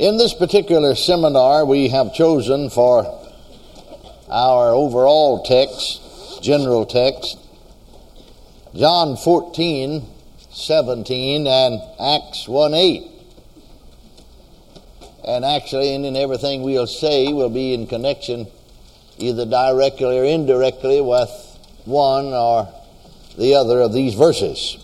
In this particular seminar, we have chosen for our overall text, general text, John 14, 17, and Acts 1 8. And actually, in everything we'll say will be in connection either directly or indirectly with one or the other of these verses.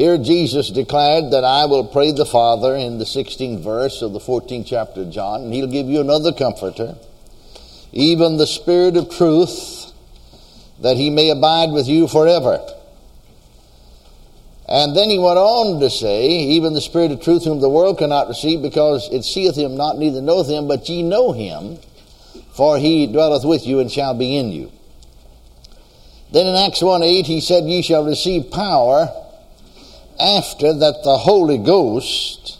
Here Jesus declared that I will pray the Father in the 16th verse of the 14th chapter of John, and he'll give you another comforter, even the Spirit of truth, that he may abide with you forever. And then he went on to say, even the Spirit of truth whom the world cannot receive, because it seeth him not, neither knoweth him, but ye know him, for he dwelleth with you and shall be in you. Then in Acts 1 8, he said, Ye shall receive power after that the Holy Ghost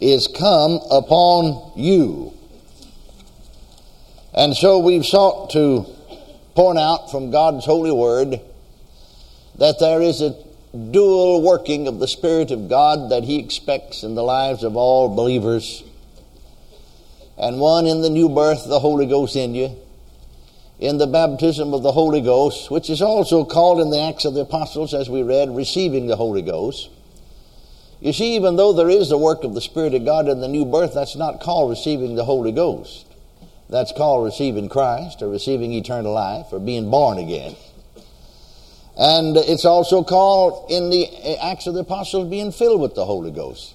is come upon you. And so we've sought to point out from God's holy word that there is a dual working of the Spirit of God that He expects in the lives of all believers. And one in the new birth, the Holy Ghost in you, in the baptism of the Holy Ghost, which is also called in the Acts of the Apostles, as we read, receiving the Holy Ghost. You see, even though there is the work of the Spirit of God in the new birth, that's not called receiving the Holy Ghost. That's called receiving Christ or receiving eternal life or being born again. And it's also called in the Acts of the Apostles being filled with the Holy Ghost.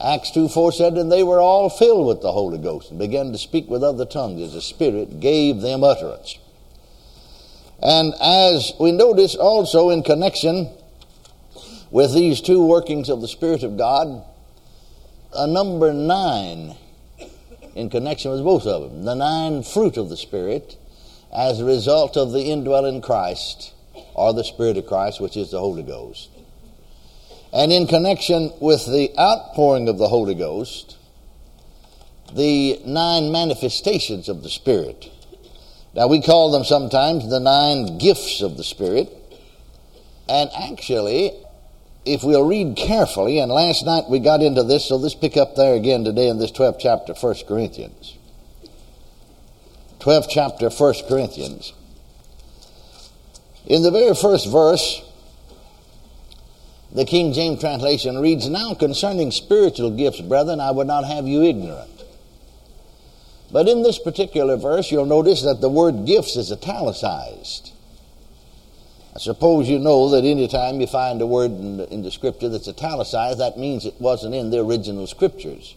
Acts 2 4 said, And they were all filled with the Holy Ghost and began to speak with other tongues as the Spirit gave them utterance. And as we notice also in connection with these two workings of the Spirit of God, a number nine in connection with both of them. The nine fruit of the Spirit as a result of the indwelling Christ or the Spirit of Christ, which is the Holy Ghost. And in connection with the outpouring of the Holy Ghost, the nine manifestations of the Spirit. Now, we call them sometimes the nine gifts of the Spirit. And actually, if we'll read carefully, and last night we got into this, so let's pick up there again today in this 12th chapter, 1 Corinthians. 12th chapter, 1 Corinthians. In the very first verse, the King James translation reads, Now concerning spiritual gifts, brethren, I would not have you ignorant. But in this particular verse, you'll notice that the word gifts is italicized. I suppose you know that any time you find a word in the, in the scripture that's italicized, that means it wasn't in the original scriptures.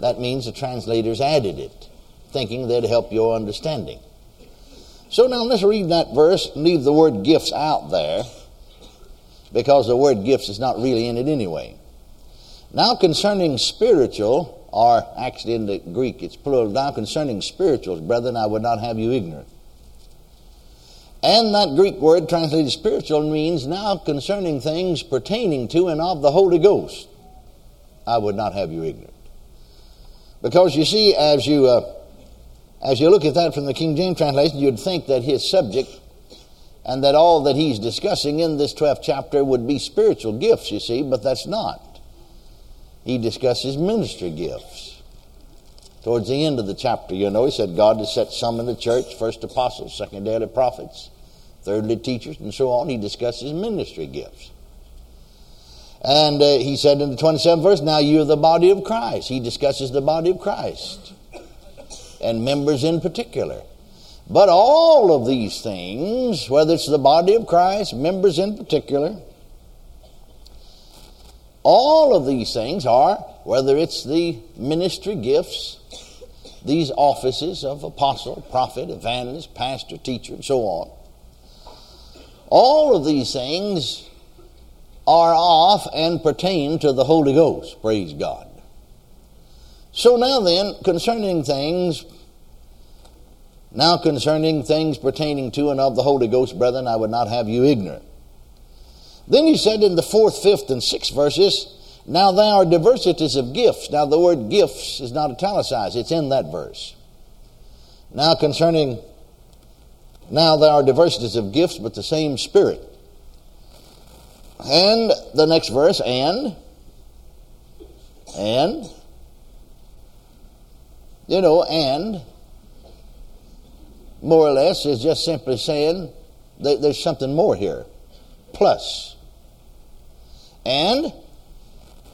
That means the translators added it, thinking they'd help your understanding. So now let's read that verse and leave the word gifts out there because the word gifts is not really in it anyway. Now concerning spiritual, or actually in the Greek it's plural, now concerning spirituals, brethren, I would not have you ignorant. And that Greek word translated spiritual means now concerning things pertaining to and of the Holy Ghost. I would not have you ignorant. Because you see, as you uh, as you look at that from the King James translation, you'd think that his subject and that all that he's discussing in this 12th chapter would be spiritual gifts, you see, but that's not. He discusses ministry gifts. Towards the end of the chapter, you know, he said God has set some in the church first apostles, secondarily prophets, thirdly teachers, and so on. He discusses ministry gifts. And uh, he said in the 27th verse, Now you're the body of Christ. He discusses the body of Christ and members in particular. But all of these things, whether it's the body of Christ, members in particular, all of these things are, whether it's the ministry gifts, these offices of apostle, prophet, evangelist, pastor, teacher, and so on, all of these things are off and pertain to the Holy Ghost. Praise God. So now then, concerning things, now concerning things pertaining to and of the Holy Ghost, brethren, I would not have you ignorant. Then he said in the fourth, fifth, and sixth verses, Now there are diversities of gifts. Now the word gifts is not italicized, it's in that verse. Now concerning, now there are diversities of gifts, but the same Spirit. And the next verse, and, and, You know, and more or less is just simply saying there's something more here. Plus. And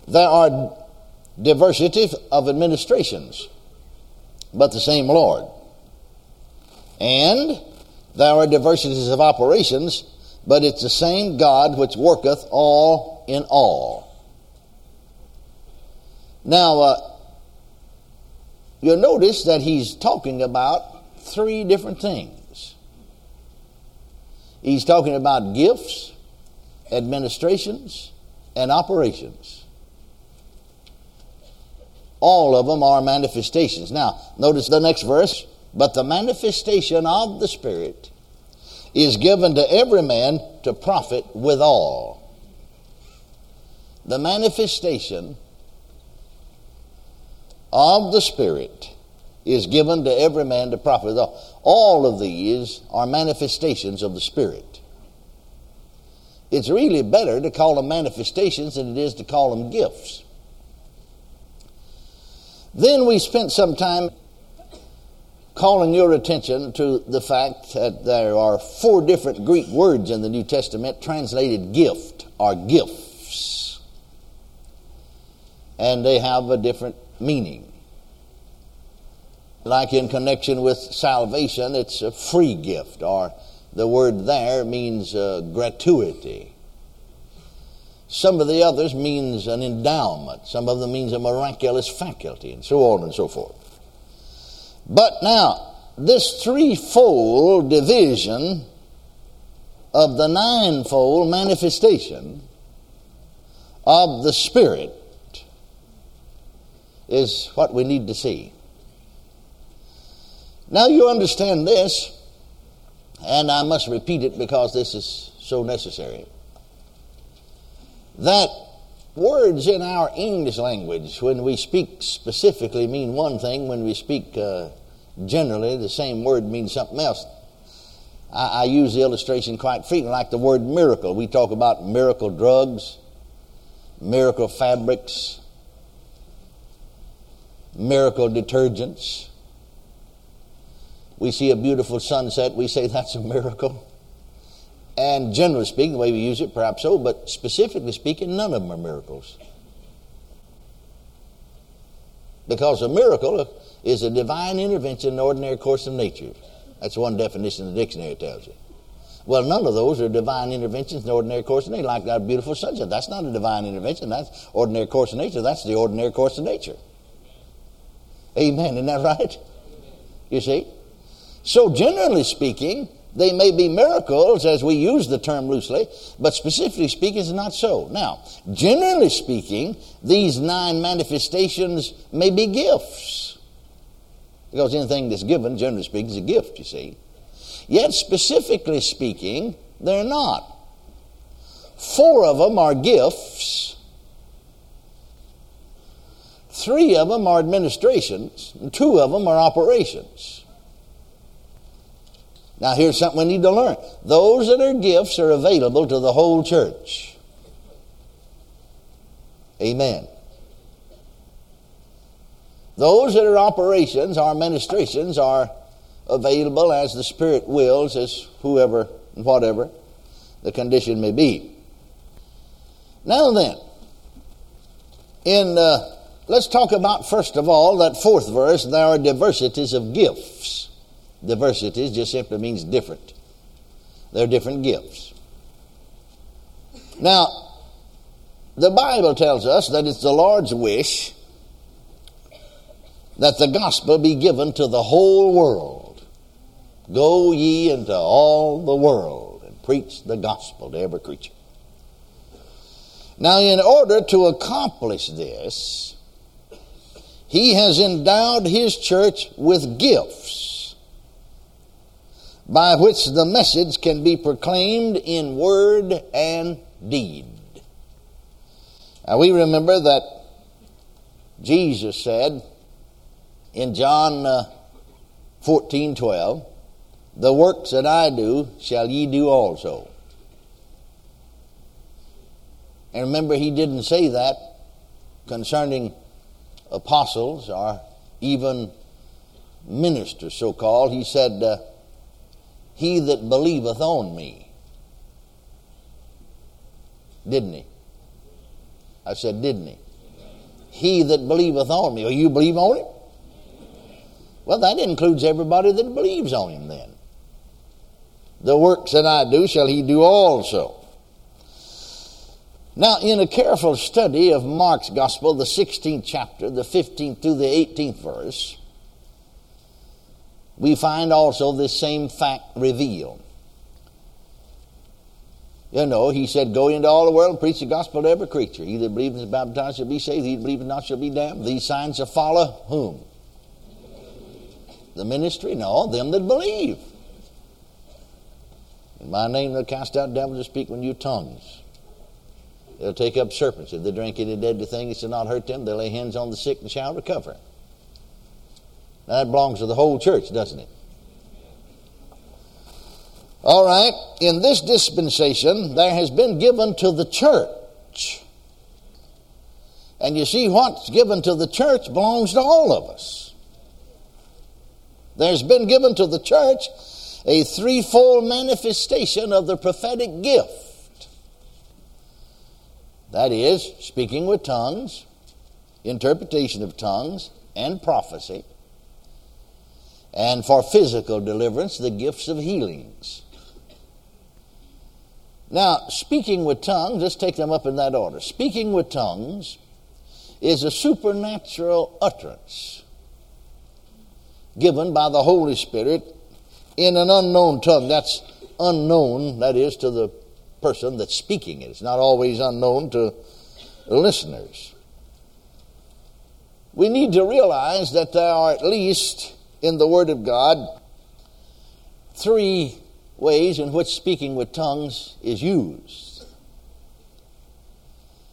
there are diversity of administrations, but the same Lord. And there are diversities of operations, but it's the same God which worketh all in all. Now, uh, you'll notice that he's talking about three different things. He's talking about gifts, administrations, and operations. All of them are manifestations. Now, notice the next verse. But the manifestation of the Spirit is given to every man to profit withal. The manifestation of the Spirit is given to every man to profit. All of these are manifestations of the Spirit. It's really better to call them manifestations than it is to call them gifts. Then we spent some time calling your attention to the fact that there are four different Greek words in the New Testament translated gift or gifts. And they have a different meaning. Like in connection with salvation, it's a free gift, or the word there means uh, gratuity. Some of the others means an endowment. Some of them means a miraculous faculty, and so on and so forth. But now, this threefold division of the ninefold manifestation of the Spirit is what we need to see. Now you understand this, and I must repeat it because this is so necessary. That words in our English language, when we speak specifically, mean one thing. When we speak uh, generally, the same word means something else. I, I use the illustration quite frequently, like the word miracle. We talk about miracle drugs, miracle fabrics, miracle detergents. We see a beautiful sunset, we say that's a miracle. And generally speaking, the way we use it, perhaps so, but specifically speaking, none of them are miracles. Because a miracle is a divine intervention in the ordinary course of nature. That's one definition the dictionary tells you. Well, none of those are divine interventions in the ordinary course of nature, like that beautiful sunset. That's not a divine intervention. That's ordinary course of nature. That's the ordinary course of nature. Amen. Isn't that right? You see? So, generally speaking, they may be miracles as we use the term loosely, but specifically speaking, it's not so. Now, generally speaking, these nine manifestations may be gifts. Because anything that's given, generally speaking, is a gift, you see. Yet, specifically speaking, they're not. Four of them are gifts, three of them are administrations, and two of them are operations. Now, here's something we need to learn. Those that are gifts are available to the whole church. Amen. Those that are operations, our ministrations, are available as the Spirit wills, as whoever and whatever the condition may be. Now then, in uh, let's talk about first of all that fourth verse. There are diversities of gifts. Diversity just simply means different. They're different gifts. Now, the Bible tells us that it's the Lord's wish that the gospel be given to the whole world. Go ye into all the world and preach the gospel to every creature. Now, in order to accomplish this, he has endowed his church with gifts by which the message can be proclaimed in word and deed. Now we remember that Jesus said in John uh, 14 12, The works that I do shall ye do also. And remember, he didn't say that concerning apostles or even ministers, so called, he said, uh, He that believeth on me. Didn't he? I said, Didn't he? He that believeth on me. Well, you believe on him? Well, that includes everybody that believes on him then. The works that I do shall he do also. Now, in a careful study of Mark's Gospel, the 16th chapter, the 15th through the 18th verse, we find also this same fact revealed. You know, he said, Go into all the world and preach the gospel to every creature. He that believes and is baptized shall be saved, he that believeth not shall be damned. These signs shall follow whom? The ministry? No, them that believe. In my name they'll cast out devils and speak with new tongues. They'll take up serpents. If they drink any deadly thing, it shall not hurt them. They'll lay hands on the sick and shall recover. That belongs to the whole church, doesn't it? All right, in this dispensation, there has been given to the church. And you see, what's given to the church belongs to all of us. There's been given to the church a threefold manifestation of the prophetic gift. That is, speaking with tongues, interpretation of tongues, and prophecy. And for physical deliverance, the gifts of healings. Now, speaking with tongues, let's take them up in that order. Speaking with tongues is a supernatural utterance given by the Holy Spirit in an unknown tongue. That's unknown, that is, to the person that's speaking it. It's not always unknown to listeners. We need to realize that there are at least in the Word of God three ways in which speaking with tongues is used.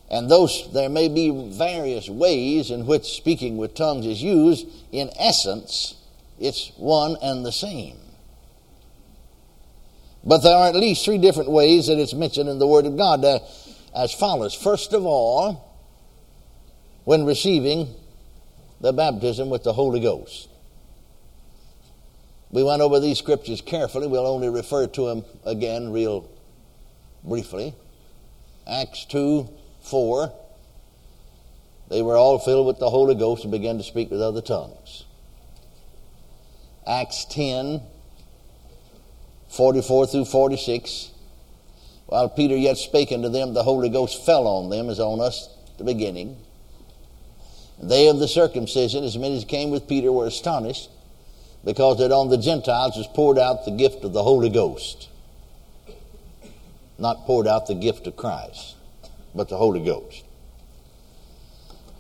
And those, there may be various ways in which speaking with tongues is used. In essence, it's one and the same. But there are at least three different ways that it's mentioned in the Word of God uh, as follows. First of all, when receiving the baptism with the Holy Ghost. We went over these scriptures carefully. We'll only refer to them again real briefly. Acts 2 4. They were all filled with the Holy Ghost and began to speak with other tongues. Acts 10 44 through 46. While Peter yet spake unto them, the Holy Ghost fell on them as on us at the beginning. They of the circumcision, as many as came with Peter, were astonished because that on the Gentiles was poured out the gift of the Holy Ghost. Not poured out the gift of Christ, but the Holy Ghost.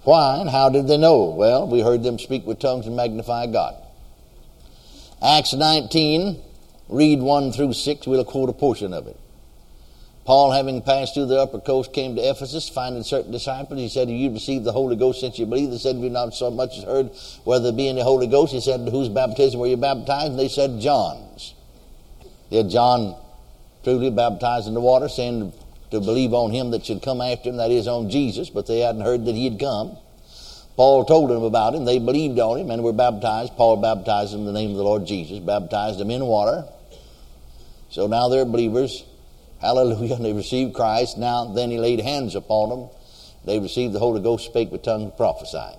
Why and how did they know? Well, we heard them speak with tongues and magnify God. Acts 19, read 1 through 6, we'll quote a portion of it. Paul, having passed through the upper coast, came to Ephesus, finding certain disciples. He said, you received the Holy Ghost since you believe? They said, We've not so much as heard whether there be any Holy Ghost? He said, Whose baptism were you baptized? And they said, John's. Did John truly baptize in the water, saying to believe on him that should come after him, that is, on Jesus, but they hadn't heard that he had come. Paul told them about him. They believed on him and were baptized. Paul baptized them in the name of the Lord Jesus, baptized them in water. So now they're believers Hallelujah. And they received Christ. Now, then he laid hands upon them. They received the Holy Ghost, spake with tongues, prophesied.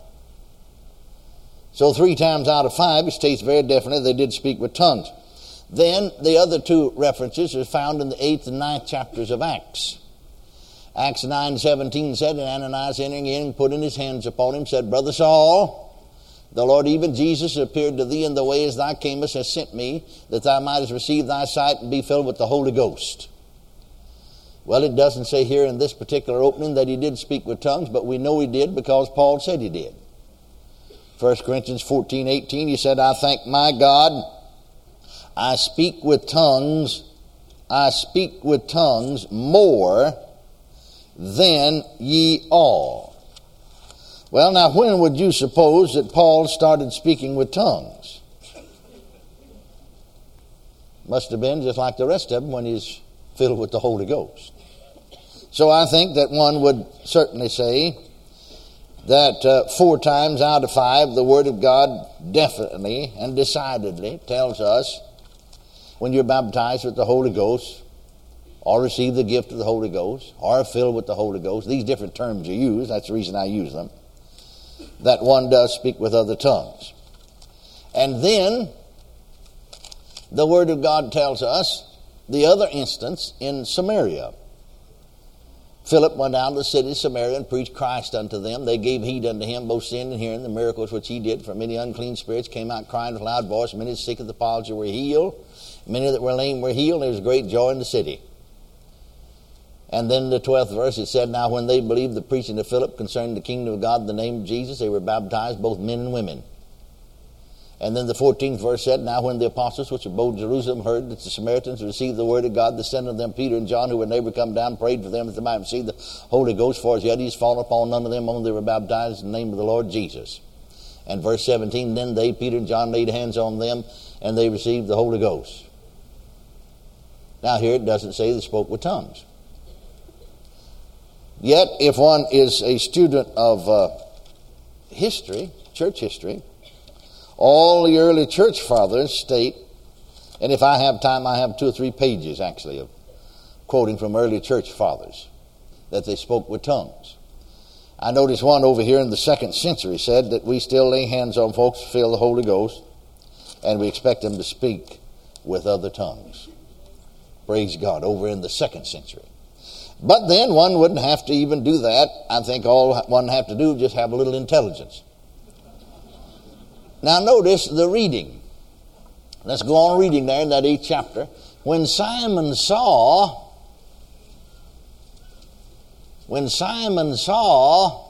So, three times out of five, it states very definitely they did speak with tongues. Then, the other two references are found in the eighth and ninth chapters of Acts. Acts 9 17 said, And Ananias entering in, putting his hands upon him, said, Brother Saul, the Lord, even Jesus, appeared to thee in the way as thou camest, has sent me, that thou mightest receive thy sight and be filled with the Holy Ghost. Well, it doesn't say here in this particular opening that he did speak with tongues, but we know he did because Paul said he did. 1 Corinthians 14 18, he said, I thank my God, I speak with tongues, I speak with tongues more than ye all. Well, now, when would you suppose that Paul started speaking with tongues? Must have been just like the rest of them when he's filled with the Holy Ghost. So I think that one would certainly say that uh, four times out of five, the Word of God definitely and decidedly tells us when you're baptized with the Holy Ghost, or receive the gift of the Holy Ghost, or are filled with the Holy Ghost, these different terms are used, that's the reason I use them, that one does speak with other tongues. And then the Word of God tells us the other instance in Samaria. Philip went down to the city of Samaria and preached Christ unto them. They gave heed unto him, both seeing and hearing the miracles which he did. For many unclean spirits came out crying with loud voice. Many sick of the palsy were healed. Many that were lame were healed. There was great joy in the city. And then the 12th verse, it said, Now when they believed the preaching of Philip concerning the kingdom of God the name of Jesus, they were baptized, both men and women. And then the 14th verse said, Now when the apostles which abode in Jerusalem heard that the Samaritans received the word of God, the sent of them Peter and John, who were neighbor, come down, prayed for them that they might receive the Holy Ghost, for as yet he's fallen upon none of them, only they were baptized in the name of the Lord Jesus. And verse 17, Then they, Peter and John, laid hands on them, and they received the Holy Ghost. Now here it doesn't say they spoke with tongues. Yet, if one is a student of uh, history, church history, all the early church fathers state, and if I have time, I have two or three pages actually of quoting from early church fathers that they spoke with tongues. I noticed one over here in the second century said that we still lay hands on folks feel the Holy Ghost, and we expect them to speak with other tongues. Praise God, over in the second century. But then one wouldn't have to even do that. I think all one have to do just have a little intelligence. Now notice the reading. Let's go on reading there in that eighth chapter. When Simon saw, when Simon saw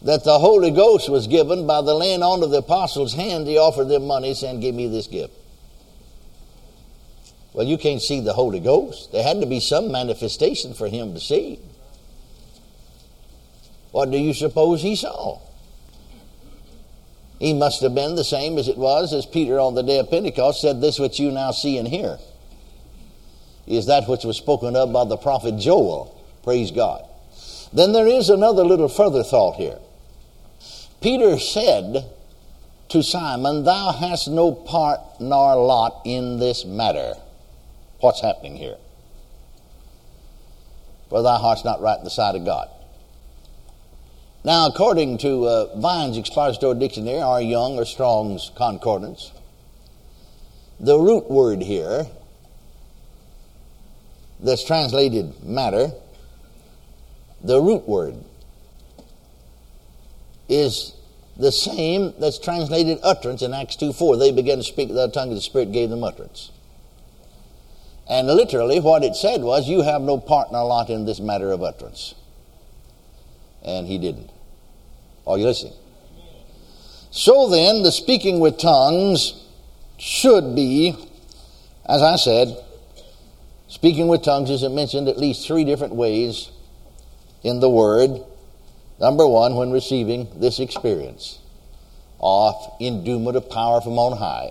that the Holy Ghost was given by the laying on of the apostles' hand, he offered them money, saying, Give me this gift. Well, you can't see the Holy Ghost. There had to be some manifestation for him to see. What do you suppose he saw? He must have been the same as it was as Peter on the day of Pentecost said, This which you now see and hear is that which was spoken of by the prophet Joel. Praise God. Then there is another little further thought here. Peter said to Simon, Thou hast no part nor lot in this matter what's happening here. For thy heart's not right in the sight of God. Now, according to uh, Vine's Expository Dictionary, or Young or Strong's Concordance, the root word here that's translated matter, the root word is the same that's translated utterance in Acts 2 4. They began to speak the tongue of the Spirit, gave them utterance. And literally, what it said was, You have no part nor lot in this matter of utterance. And he didn't. Are you listening? So then, the speaking with tongues should be, as I said, speaking with tongues is mentioned at least three different ways in the Word. Number one, when receiving this experience of power from on high.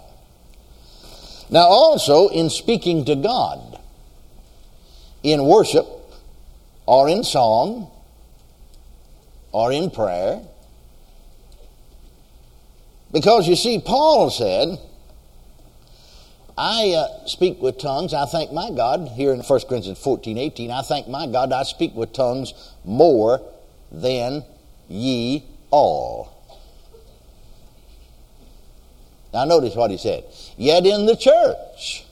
Now, also in speaking to God, in worship, or in song, or in prayer. Because you see, Paul said, I uh, speak with tongues. I thank my God, here in 1 Corinthians 14 18, I thank my God I speak with tongues more than ye all. Now, notice what he said. Yet in the church,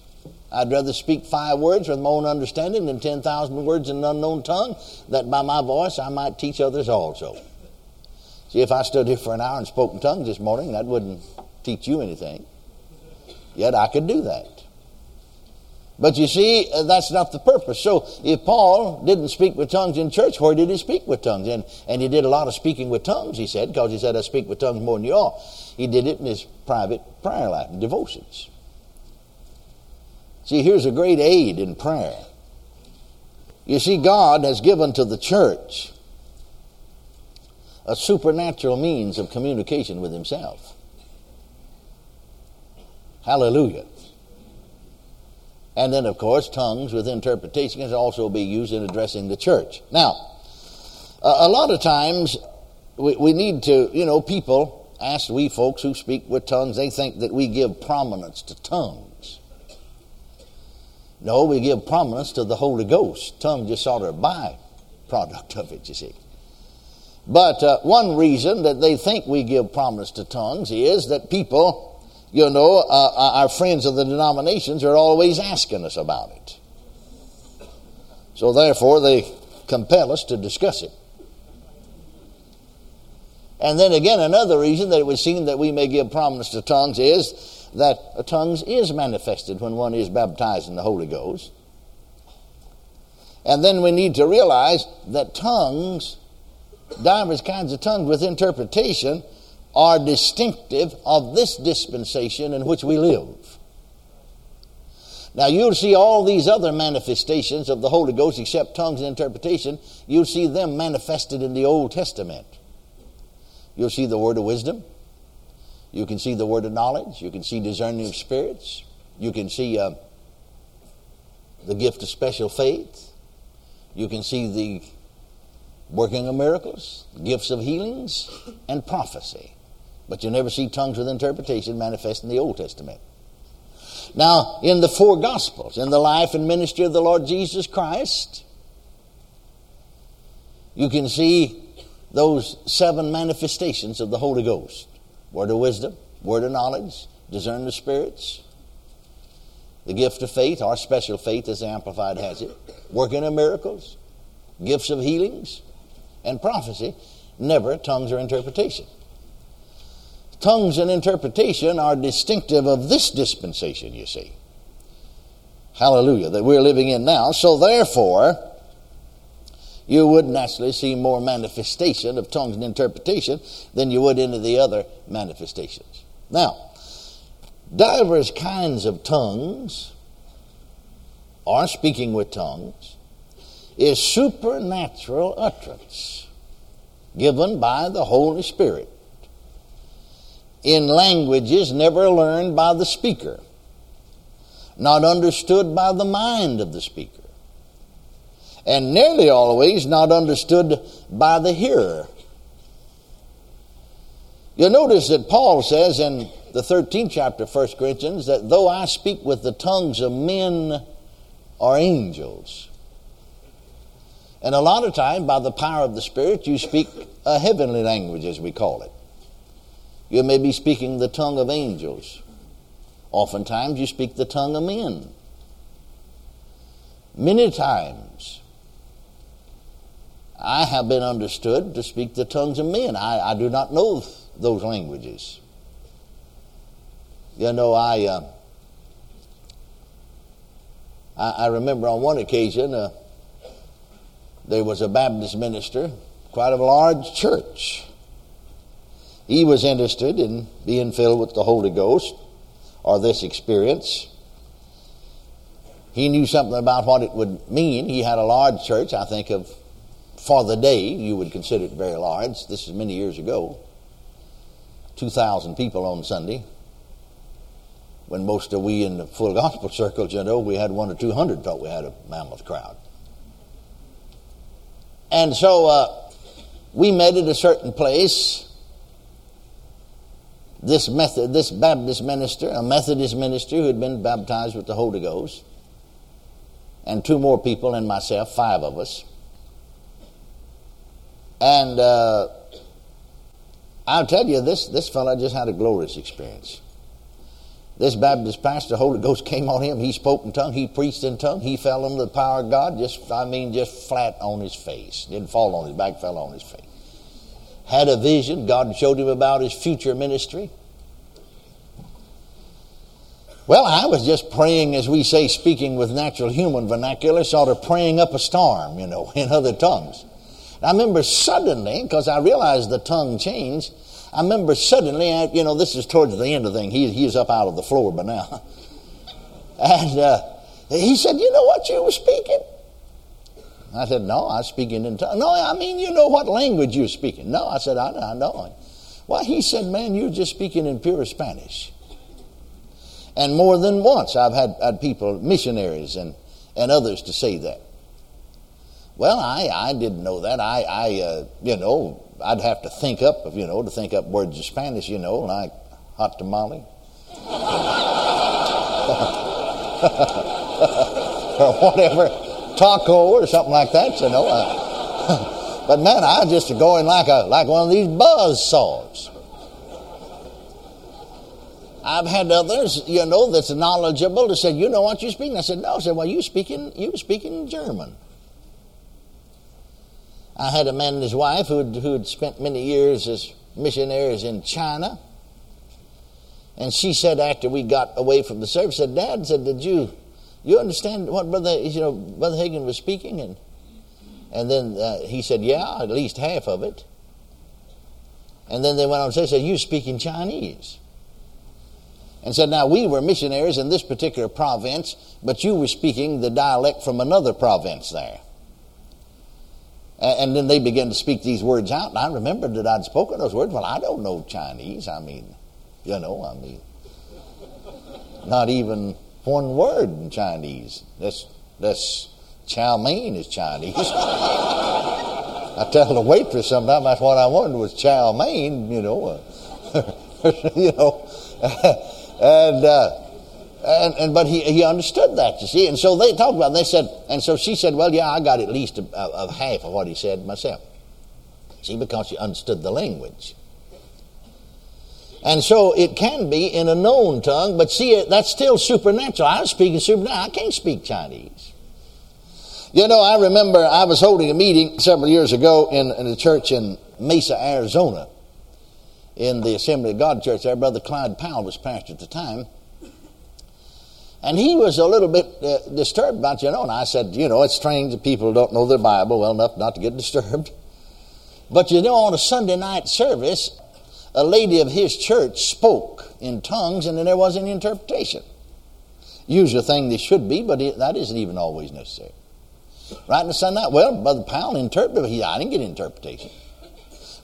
I'd rather speak five words with my own understanding than 10,000 words in an unknown tongue, that by my voice I might teach others also. See, if I stood here for an hour and spoke in tongues this morning, that wouldn't teach you anything. Yet I could do that. But you see, uh, that's not the purpose. So if Paul didn't speak with tongues in church, where did he speak with tongues? And, and he did a lot of speaking with tongues, he said, because he said, I speak with tongues more than you all. He did it in his private prayer life and devotions. See, here's a great aid in prayer. You see, God has given to the church a supernatural means of communication with Himself. Hallelujah. And then, of course, tongues with interpretation can also be used in addressing the church. Now, a lot of times we, we need to, you know, people ask we folks who speak with tongues, they think that we give prominence to tongues. No, we give prominence to the Holy Ghost. Tongue just sort of byproduct of it, you see. But uh, one reason that they think we give prominence to tongues is that people, you know, uh, uh our friends of the denominations are always asking us about it. So therefore, they compel us to discuss it. And then again, another reason that it would seem that we may give prominence to tongues is that tongues is manifested when one is baptized in the Holy Ghost. And then we need to realize that tongues, divers kinds of tongues with interpretation, are distinctive of this dispensation in which we live. Now, you'll see all these other manifestations of the Holy Ghost, except tongues and interpretation, you'll see them manifested in the Old Testament. You'll see the word of wisdom. You can see the word of knowledge. You can see discerning of spirits. You can see uh, the gift of special faith. You can see the working of miracles, gifts of healings, and prophecy. But you never see tongues with interpretation manifest in the Old Testament. Now, in the four Gospels, in the life and ministry of the Lord Jesus Christ, you can see those seven manifestations of the Holy Ghost word of wisdom, word of knowledge, discern the spirits, the gift of faith, our special faith as Amplified has it, working of miracles, gifts of healings, and prophecy, never tongues or interpretation. Tongues and interpretation are distinctive of this dispensation, you see. Hallelujah, that we're living in now. So, therefore, you would naturally see more manifestation of tongues and interpretation than you would any of the other manifestations. Now, divers kinds of tongues, or speaking with tongues, is supernatural utterance given by the Holy Spirit in languages never learned by the speaker, not understood by the mind of the speaker and nearly always not understood by the hearer. You'll notice that Paul says in the 13th chapter of 1 Corinthians that though I speak with the tongues of men or angels, and a lot of time, by the power of the Spirit, you speak a heavenly language, as we call it. You may be speaking the tongue of angels. Oftentimes, you speak the tongue of men. Many times, I have been understood to speak the tongues of men. I, I do not know those languages. You know, I, uh, I, I, remember on one occasion uh, there was a Baptist minister, quite a large church. He was interested in being filled with the Holy Ghost or this experience. He knew something about what it would mean. He had a large church, I think, of for the day, you would consider it very large. This is many years ago. 2,000 people on Sunday. When most of we in the full gospel circles, you know, we had one or 200 thought we had a mammoth crowd. And so uh, we met at a certain place. This method, this Baptist minister, a Methodist minister who had been baptized with the Holy Ghost, and two more people and myself, five of us. And uh, I'll tell you, this, this fellow just had a glorious experience. This Baptist pastor, the Holy Ghost came on him. He spoke in tongue. He preached in tongue. He fell under the power of God. Just, I mean, just flat on his face. Didn't fall on his back, fell on his face. Had a vision. God showed him about his future ministry. Well, I was just praying, as we say, speaking with natural human vernacular, sort of praying up a storm, you know, in other tongues. I remember suddenly, because I realized the tongue changed, I remember suddenly, I, you know, this is towards the end of the thing. He, he's up out of the floor by now. And uh, he said, You know what you were speaking? I said, No, I was speaking in tongue. No, I mean, you know what language you're speaking. No, I said, I, I know. Well, he said, Man, you're just speaking in pure Spanish. And more than once, I've had, had people, missionaries and, and others, to say that. Well, I, I didn't know that. I, I uh, you know, I'd have to think up, you know, to think up words of Spanish, you know, like hot tamale. or whatever, taco or something like that, you know. Uh, but man, I just going like a like one of these buzz saws. I've had others, you know, that's knowledgeable that said, you know what you speak? I said, no. I said, well, you speaking you speaking German. I had a man and his wife who who had spent many years as missionaries in China. And she said after we got away from the service, said, Dad, said, did you you understand what Brother you know Brother Hagin was speaking? And and then uh, he said, Yeah, at least half of it. And then they went on to say, said, You speaking Chinese. And said, Now we were missionaries in this particular province, but you were speaking the dialect from another province there. And then they began to speak these words out, and I remembered that I'd spoken those words. Well, I don't know Chinese. I mean, you know, I mean, not even one word in Chinese. That's, that's chow mein is Chinese. I tell the waitress sometimes that's what I wanted was chow mein, you know. you know. and, uh, and, and but he, he understood that, you see. And so they talked about it. They said, and so she said, well, yeah, I got at least a, a, a half of what he said myself. See, because she understood the language. And so it can be in a known tongue, but see, that's still supernatural. I was speaking supernatural. I can't speak Chinese. You know, I remember I was holding a meeting several years ago in, in a church in Mesa, Arizona, in the Assembly of God church there. Brother Clyde Powell was pastor at the time. And he was a little bit uh, disturbed about, you know, and I said, you know, it's strange that people don't know their Bible well enough not to get disturbed. But you know, on a Sunday night service, a lady of his church spoke in tongues and then there was an interpretation. Usually thing they should be, but it, that isn't even always necessary. Right in the Sunday night, well, Brother Powell interpreted, he, I didn't get interpretation.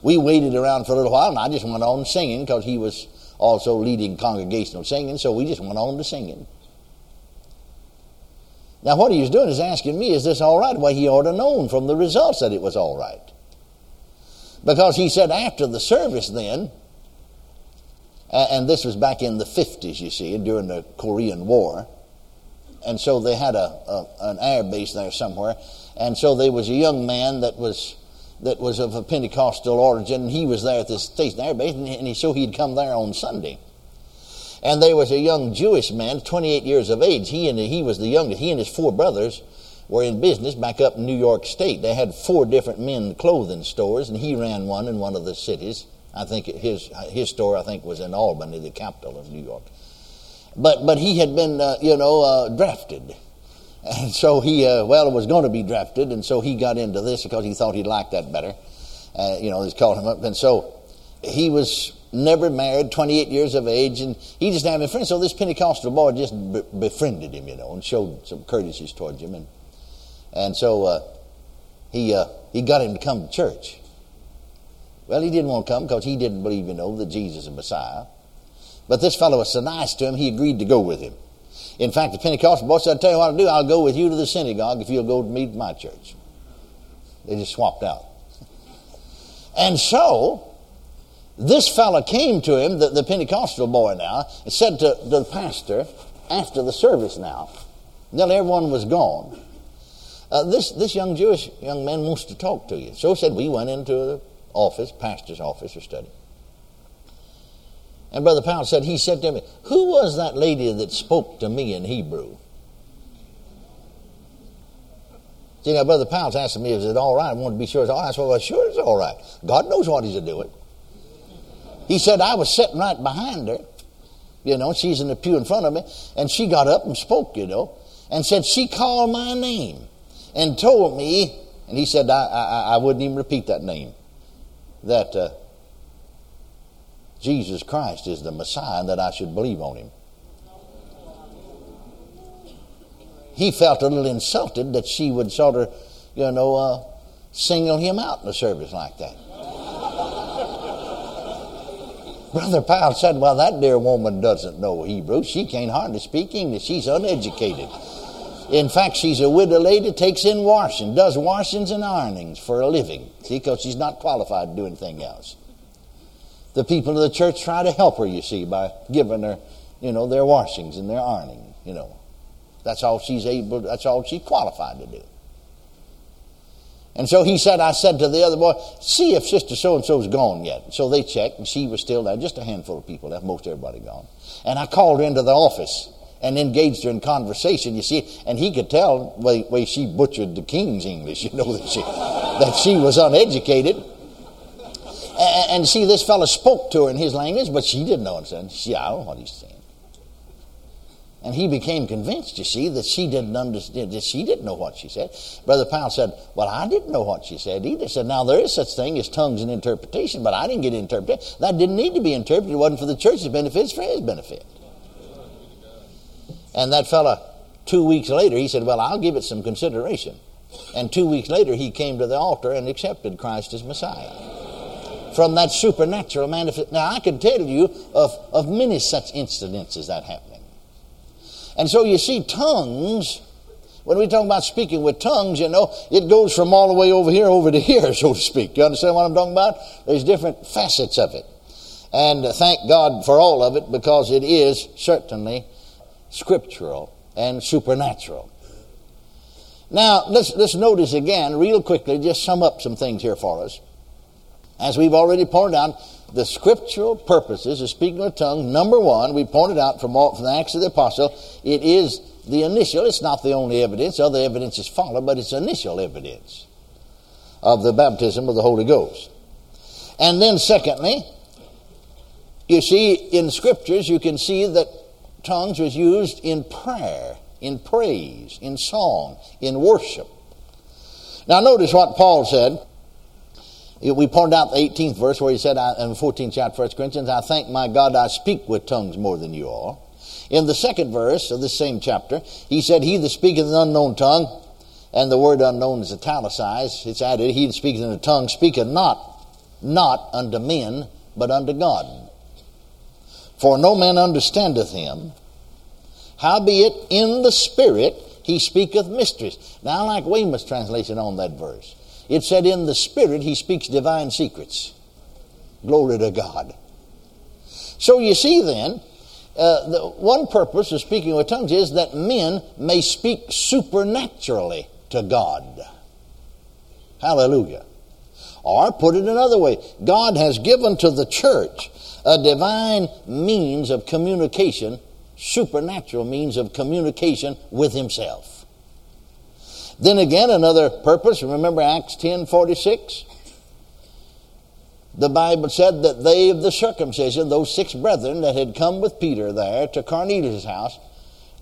We waited around for a little while and I just went on singing because he was also leading congregational singing, so we just went on to singing. Now, what he was doing is asking me, is this all right? Well, he ought to known from the results that it was all right. Because he said after the service then, and this was back in the 50s, you see, during the Korean War. And so they had a, a, an air base there somewhere. And so there was a young man that was that was of a Pentecostal origin, and he was there at this station air base, and, he, so he'd come there on Sunday. And there was a young Jewish man, 28 years of age. He and he was the youngest. He and his four brothers were in business back up in New York State. They had four different men clothing stores, and he ran one in one of the cities. I think his his store I think was in Albany, the capital of New York. But but he had been uh, you know uh, drafted, and so he uh, well was going to be drafted, and so he got into this because he thought he'd like that better. Uh, you know, they called him up, and so he was never married, 28 years of age, and he just had a friend. So this Pentecostal boy just befriended him, you know, and showed some courtesies towards him, and and so uh, he uh, he got him to come to church. Well, he didn't want to come because he didn't believe, you know, that Jesus is Messiah. But this fellow was so nice to him, he agreed to go with him. In fact, the Pentecostal boy said, I'll tell you what I'll do. I'll go with you to the synagogue if you'll go to meet my church. They just swapped out. And so, this fellow came to him, the, the Pentecostal boy now, and said to, to the pastor after the service now, nearly everyone was gone. Uh, this, this young Jewish young man wants to talk to you. So said we went into the office, pastor's office or study. And Brother Powell said, he said to me, Who was that lady that spoke to me in Hebrew? See, now, Brother Powell's asking me, Is it all right? I wanted to be sure it's all right. I said, Well, sure it's all right. God knows what He's doing. He said, I was sitting right behind her, you know, she's in the pew in front of me, and she got up and spoke, you know, and said, She called my name and told me, and he said, I, I, I wouldn't even repeat that name that uh, Jesus Christ is the Messiah and that I should believe on him. He felt a little insulted that she would sort of, you know, uh, single him out in a service like that. Brother Powell said, Well, that dear woman doesn't know Hebrew. She can't hardly speak English. She's uneducated. In fact, she's a widow lady, takes in washing, does washings and ironings for a living. See, because she's not qualified to do anything else. The people of the church try to help her, you see, by giving her, you know, their washings and their ironing, you know. That's all she's able, that's all she's qualified to do. And so he said, I said to the other boy, see if Sister So and so's gone yet. So they checked, and she was still there, just a handful of people left, most everybody gone. And I called her into the office and engaged her in conversation, you see, and he could tell the way, way she butchered the king's English, you know, that she, that she was uneducated. And, and see, this fellow spoke to her in his language, but she didn't know. She, I don't know what he's saying. And he became convinced, you see, that she didn't understand, that she didn't know what she said. Brother Powell said, Well, I didn't know what she said either. He said, Now, there is such thing as tongues and interpretation, but I didn't get interpreted. That didn't need to be interpreted. It wasn't for the church's benefit, it's for his benefit. And that fella, two weeks later, he said, Well, I'll give it some consideration. And two weeks later, he came to the altar and accepted Christ as Messiah. From that supernatural manifest. Now, I can tell you of, of many such incidents as that happening. And so you see, tongues, when we talk about speaking with tongues, you know, it goes from all the way over here over to here, so to speak. You understand what I'm talking about? There's different facets of it. And thank God for all of it because it is certainly scriptural and supernatural. Now, let's, let's notice again, real quickly, just sum up some things here for us. As we've already pointed out, the scriptural purposes of speaking with tongues, number one, we pointed out from, all, from the Acts of the Apostle, it is the initial, it's not the only evidence, other evidence is followed, but it's initial evidence of the baptism of the Holy Ghost. And then, secondly, you see, in scriptures, you can see that tongues was used in prayer, in praise, in song, in worship. Now, notice what Paul said we pointed out the 18th verse where he said in the 14th chapter of 1 Corinthians, I thank my God I speak with tongues more than you all. In the second verse of this same chapter, he said, He that speaketh an unknown tongue, and the word unknown is italicized, it's added, He that speaketh in a tongue speaketh not, not unto men, but unto God. For no man understandeth him, howbeit in the Spirit he speaketh mysteries. Now I like Weymouth's translation on that verse. It said, In the Spirit, he speaks divine secrets. Glory to God. So you see then, uh, the one purpose of speaking with tongues is that men may speak supernaturally to God. Hallelujah. Or put it another way, God has given to the church a divine means of communication, supernatural means of communication with Himself. Then again, another purpose, remember Acts 10 46? The Bible said that they of the circumcision, those six brethren that had come with Peter there to Cornelius' house,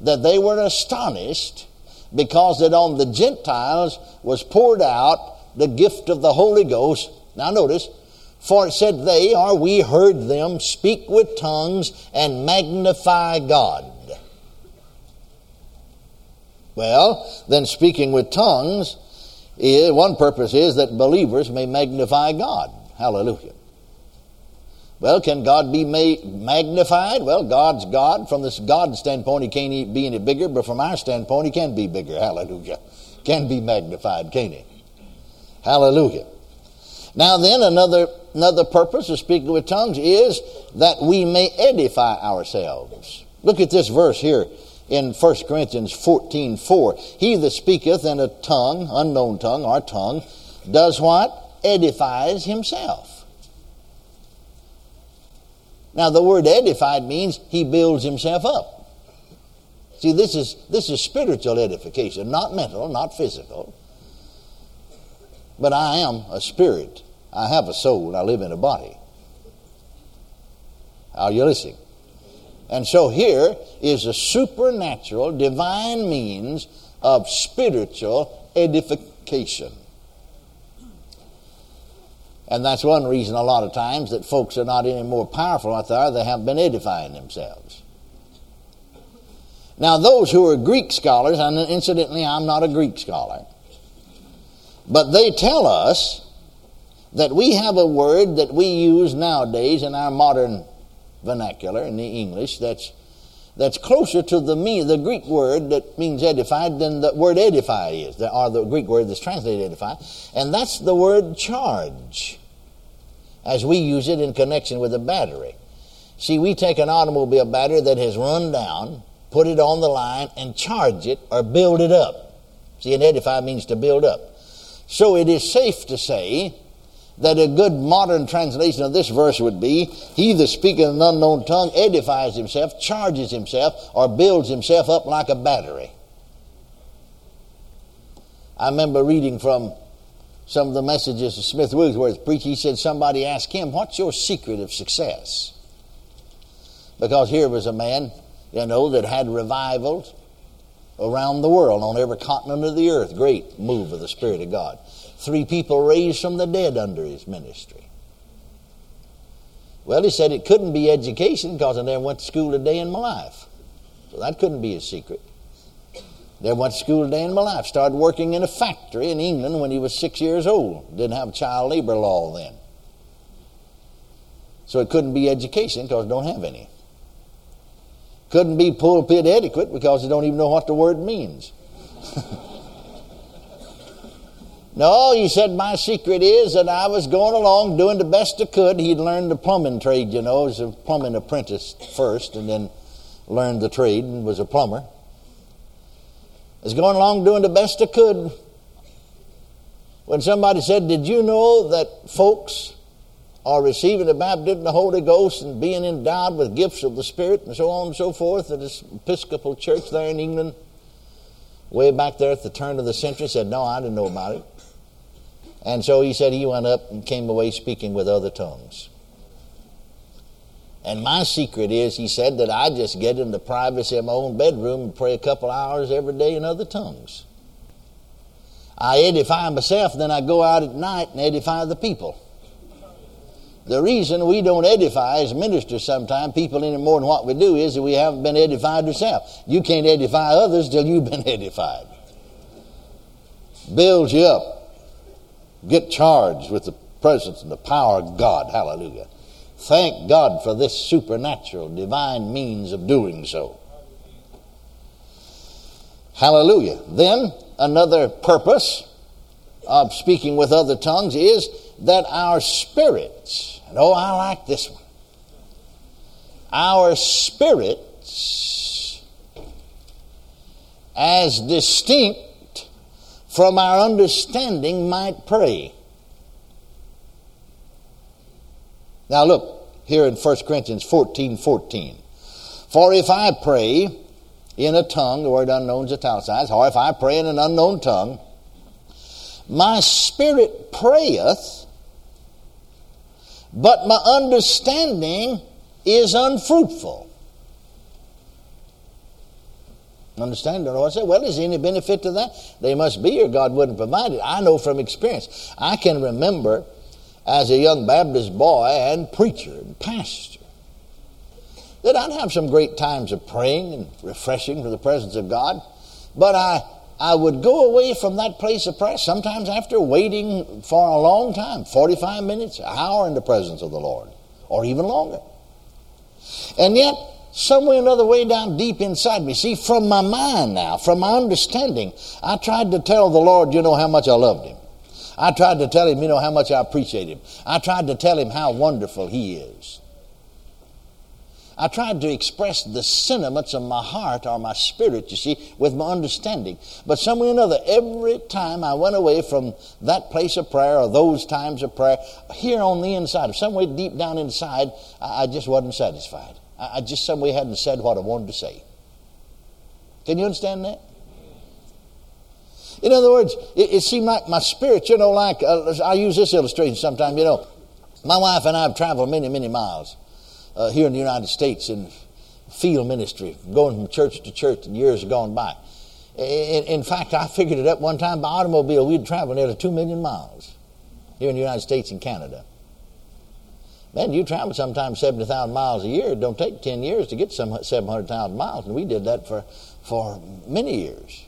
that they were astonished because that on the Gentiles was poured out the gift of the Holy Ghost. Now notice, for it said they, or we heard them speak with tongues and magnify God. Well, then speaking with tongues, is, one purpose is that believers may magnify God. Hallelujah. Well, can God be magnified? Well, God's God. From this God standpoint, He can't be any bigger, but from our standpoint, He can be bigger. Hallelujah. Can be magnified, can't He? Hallelujah. Now, then, another, another purpose of speaking with tongues is that we may edify ourselves. Look at this verse here in 1 Corinthians 14 4. He that speaketh in a tongue, unknown tongue, our tongue, does what? Edifies himself. Now, the word edified means he builds himself up. See, this is, this is spiritual edification, not mental, not physical. But I am a spirit. I have a soul. I live in a body. Are you listening? And so here is a supernatural, divine means of spiritual edification. And that's one reason a lot of times that folks are not any more powerful out there, they haven't been edifying themselves. Now, those who are Greek scholars, and incidentally, I'm not a Greek scholar, but they tell us that we have a word that we use nowadays in our modern vernacular in the English that's that's closer to the the Greek word that means edified than the word edify is, or the Greek word that's translated edify, and that's the word charge, as we use it in connection with a battery. See, we take an automobile battery that has run down, put it on the line, and charge it or build it up. See, and edify means to build up. So it is safe to say that a good modern translation of this verse would be He that speaketh an unknown tongue edifies himself, charges himself, or builds himself up like a battery. I remember reading from some of the messages of Smith Wigglesworth preached. He said somebody asked him, What's your secret of success? Because here was a man, you know, that had revivals around the world, on every continent of the earth. Great move of the Spirit of God. Three people raised from the dead under his ministry. Well, he said it couldn't be education because I never went to school a day in my life. So that couldn't be his secret. Never went to school a day in my life. Started working in a factory in England when he was six years old. Didn't have child labor law then. So it couldn't be education because I don't have any. Couldn't be pulpit etiquette because I don't even know what the word means. No, he said, my secret is that I was going along doing the best I could. He'd learned the plumbing trade, you know, as a plumbing apprentice first and then learned the trade and was a plumber. I was going along doing the best I could. When somebody said, Did you know that folks are receiving the baptism of the Holy Ghost and being endowed with gifts of the Spirit and so on and so forth at this Episcopal church there in England? Way back there at the turn of the century, said, No, I didn't know about it. And so he said he went up and came away speaking with other tongues. And my secret is, he said, that I just get in the privacy of my own bedroom and pray a couple hours every day in other tongues. I edify myself, then I go out at night and edify the people. The reason we don't edify as ministers sometimes, people any more than what we do, is that we haven't been edified ourselves. You can't edify others till you've been edified. Builds you up get charged with the presence and the power of God. Hallelujah. Thank God for this supernatural, divine means of doing so. Hallelujah. Then, another purpose of speaking with other tongues is that our spirits, and oh, I like this one, our spirits, as distinct from our understanding might pray. Now look here in 1 Corinthians 14 14. For if I pray in a tongue, the word unknown is italicized, or if I pray in an unknown tongue, my spirit prayeth, but my understanding is unfruitful. Understand? What I say. Well, is there any benefit to that? They must be, or God wouldn't provide it. I know from experience. I can remember as a young Baptist boy and preacher and pastor that I'd have some great times of praying and refreshing for the presence of God, but I I would go away from that place of prayer sometimes after waiting for a long time 45 minutes, an hour in the presence of the Lord, or even longer. And yet, somewhere another way down deep inside me. See, from my mind now, from my understanding, I tried to tell the Lord, you know, how much I loved him. I tried to tell him, you know, how much I appreciate him. I tried to tell him how wonderful he is. I tried to express the sentiments of my heart or my spirit, you see, with my understanding. But some way or another, every time I went away from that place of prayer or those times of prayer, here on the inside, some way deep down inside, I just wasn't satisfied. I, just some way hadn't said what I wanted to say. Can you understand that? In other words, it, it seemed like my spirit, you know, like uh, I use this illustration sometimes. You know, my wife and I have traveled many, many miles uh, here in the United States in field ministry, going from church to church, and years have gone by. In, in fact, I figured it up one time by automobile, we'd traveled nearly two million miles here in the United States and Canada. Man, you travel sometimes 70,000 miles a year. It don't take 10 years to get some 700,000 miles, and we did that for, for many years.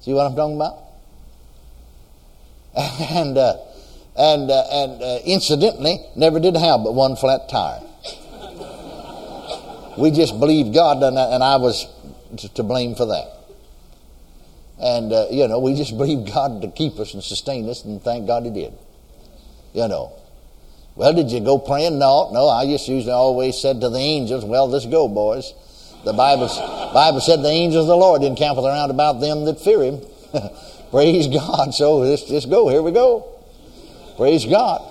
See what I'm talking about? And, uh, and, uh, and uh, incidentally, never did have but one flat tire. We just believed God, and I, and I was to blame for that. And, uh, you know, we just believed God to keep us and sustain us, and thank God He did. You know. Well, did you go praying? No, no. I just usually always said to the angels, well, let's go, boys. The Bible, Bible said the angels of the Lord didn't encampeth around about them that fear Him. Praise God. So let's just go. Here we go. Praise God.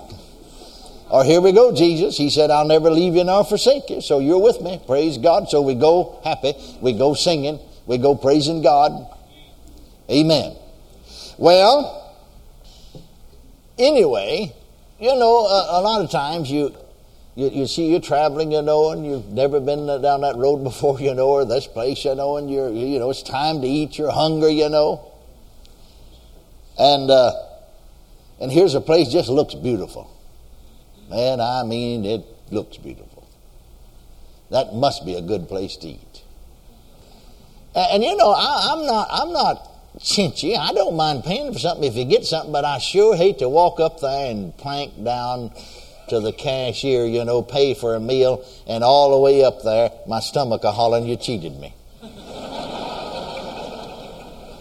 Or here we go, Jesus. He said, I'll never leave you nor forsake you. So you're with me. Praise God. So we go happy. We go singing. We go praising God. Amen. Well, anyway, you know, a, a lot of times you, you, you see you're traveling, you know, and you've never been down that road before, you know, or this place, you know, and you're, you know, it's time to eat. You're hungry, you know. And, uh, and here's a place just looks beautiful. Man, I mean, it looks beautiful. That must be a good place to eat. And, and you know, I, I'm not, I'm not chinchy. I don't mind paying for something if you get something, but I sure hate to walk up there and plank down to the cashier, you know, pay for a meal, and all the way up there, my stomach a hollering, you cheated me.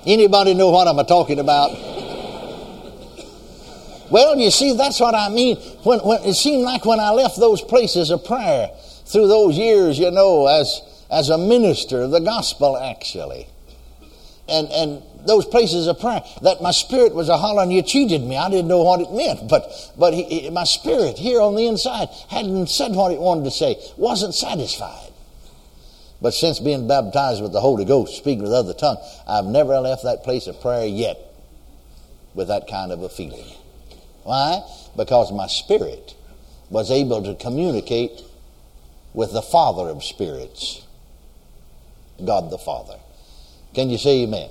Anybody know what I'm talking about? Well, you see, that's what I mean. When, when it seemed like when I left those places of prayer through those years, you know, as as a minister of the gospel, actually, and and those places of prayer, that my spirit was a hollering, "You cheated me." I didn't know what it meant, but but he, my spirit here on the inside hadn't said what it wanted to say, wasn't satisfied. But since being baptized with the Holy Ghost, speaking with other tongue, I've never left that place of prayer yet with that kind of a feeling. Why? Because my spirit was able to communicate with the Father of spirits, God the Father. Can you say amen?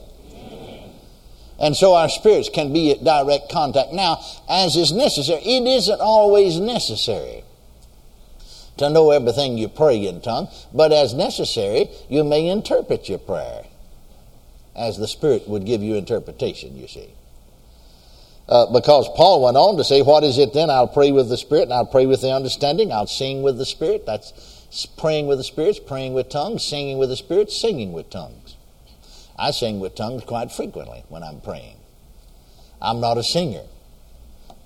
And so our spirits can be at direct contact. Now, as is necessary, it isn't always necessary to know everything you pray in tongue, but as necessary, you may interpret your prayer as the Spirit would give you interpretation, you see. Uh, because Paul went on to say, What is it then? I'll pray with the Spirit, and I'll pray with the understanding, I'll sing with the Spirit. That's praying with the Spirit, praying with tongues, singing with the Spirit, singing with tongues. I sing with tongues quite frequently when I'm praying. I'm not a singer,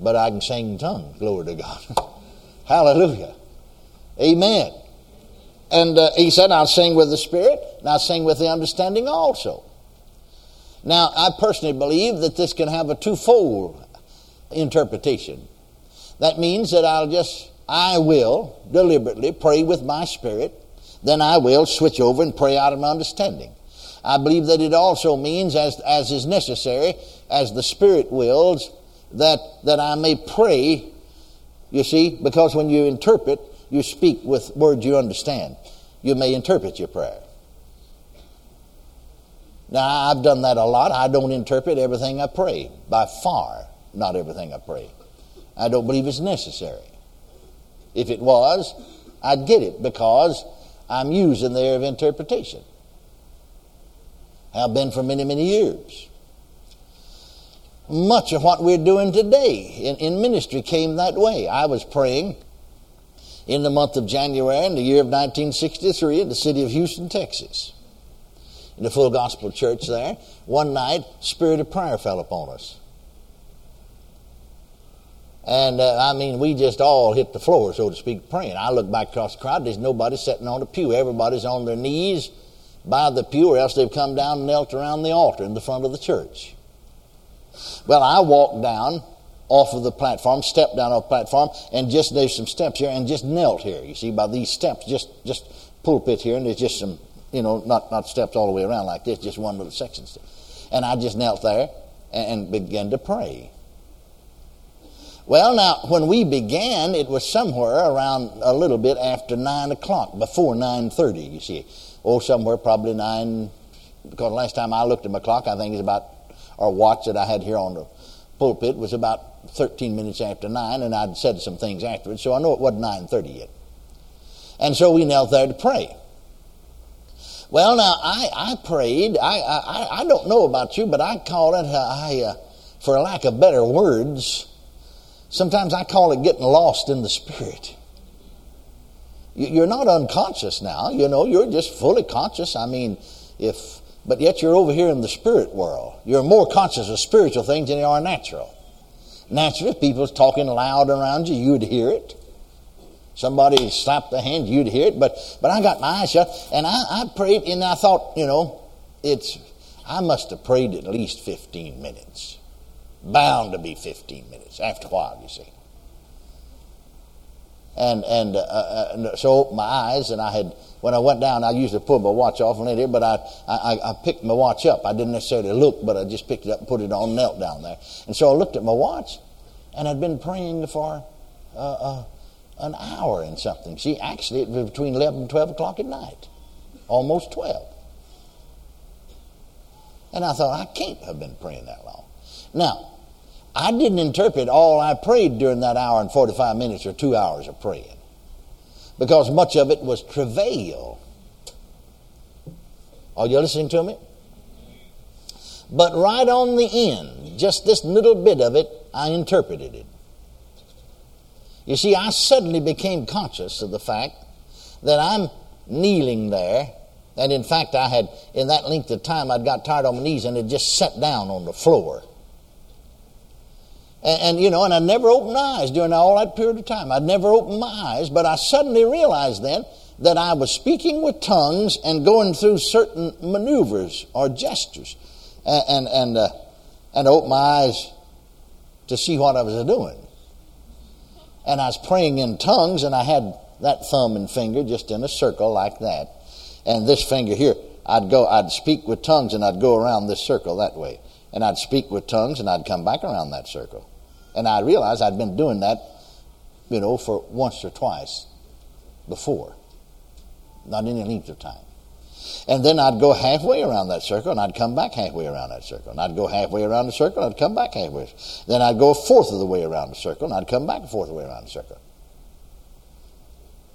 but I can sing tongues, glory to God. Hallelujah. Amen. And uh, he said, I'll sing with the Spirit, and I'll sing with the understanding also. Now, I personally believe that this can have a twofold interpretation. That means that I'll just, I will deliberately pray with my spirit, then I will switch over and pray out of my understanding. I believe that it also means, as, as is necessary, as the Spirit wills, that, that I may pray, you see, because when you interpret, you speak with words you understand. You may interpret your prayer. Now, I've done that a lot. I don't interpret everything I pray. By far, not everything I pray. I don't believe it's necessary. If it was, I'd get it because I'm using there of interpretation. Have been for many, many years. Much of what we're doing today in, in ministry came that way. I was praying in the month of January in the year of 1963 in the city of Houston, Texas in the full gospel church there. One night, spirit of prayer fell upon us. And uh, I mean, we just all hit the floor, so to speak, praying. I look back across the crowd, there's nobody sitting on the pew. Everybody's on their knees by the pew, or else they've come down and knelt around the altar in the front of the church. Well, I walked down off of the platform, stepped down off the platform, and just there's some steps here, and just knelt here. You see, by these steps, just just pulpit here, and there's just some you know, not, not steps all the way around like this, just one little section. And I just knelt there and, and began to pray. Well, now, when we began, it was somewhere around a little bit after 9 o'clock, before 9.30, you see. Oh, somewhere probably 9, because last time I looked at my clock, I think it's about, or watch that I had here on the pulpit was about 13 minutes after 9, and I'd said some things afterwards, so I know it wasn't 9.30 yet. And so we knelt there to pray. Well, now I, I prayed. I, I I don't know about you, but I call it. Uh, I, uh, for lack of better words, sometimes I call it getting lost in the spirit. You're not unconscious now, you know, you're just fully conscious. I mean, if, but yet you're over here in the spirit world. You're more conscious of spiritual things than you are natural. Naturally, if people's talking loud around you, you'd hear it. Somebody slapped the hand, you'd hear it. But, but I got my eyes shut, and I, I prayed, and I thought, you know, it's, I must have prayed at least 15 minutes. Bound to be 15 minutes after a while, you see. And, and, uh, uh, and so my eyes, and I had, when I went down, I usually pull my watch off and later, but I, I, I picked my watch up. I didn't necessarily look, but I just picked it up and put it on, knelt down there. And so I looked at my watch, and I'd been praying for uh, uh, an hour and something. See, actually, it was between 11 and 12 o'clock at night, almost 12. And I thought, I can't have been praying that long. Now, I didn't interpret all I prayed during that hour and 45 minutes or two hours of praying because much of it was travail. Are you listening to me? But right on the end, just this little bit of it, I interpreted it. You see, I suddenly became conscious of the fact that I'm kneeling there, and in fact, I had, in that length of time, I'd got tired on my knees and had just sat down on the floor. And, and, you know, and I never opened my eyes during all that period of time. I'd never opened my eyes, but I suddenly realized then that I was speaking with tongues and going through certain maneuvers or gestures. And, and, and, uh, and opened my eyes to see what I was doing. And I was praying in tongues, and I had that thumb and finger just in a circle like that. And this finger here, I'd go, I'd speak with tongues, and I'd go around this circle that way. And I'd speak with tongues, and I'd come back around that circle. And I realized I'd been doing that, you know, for once or twice before, not any length of time. And then I'd go halfway around that circle, and I'd come back halfway around that circle. And I'd go halfway around the circle, and I'd come back halfway. Then I'd go a fourth of the way around the circle, and I'd come back a fourth of the way around the circle.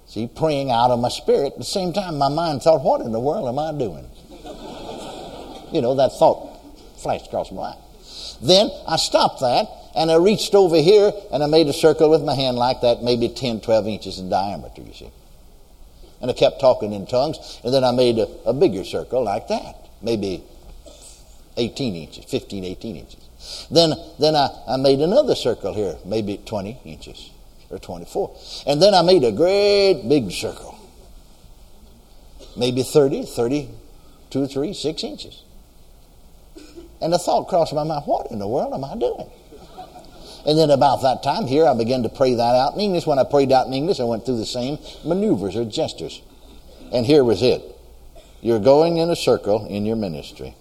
See, praying out of my spirit. At the same time, my mind thought, what in the world am I doing? you know, that thought flashed across my mind. Then I stopped that, and I reached over here and I made a circle with my hand like that, maybe 10, 12 inches in diameter, you see. And I kept talking in tongues, and then I made a, a bigger circle like that, maybe 18 inches, 15, 18 inches. Then, then I, I made another circle here, maybe 20 inches or 24. And then I made a great big circle, maybe 30, 32, 3, 6 inches. And the thought crossed my mind, what in the world am I doing? And then about that time here, I began to pray that out in English. When I prayed out in English, I went through the same maneuvers or gestures. And here was it. You're going in a circle in your ministry.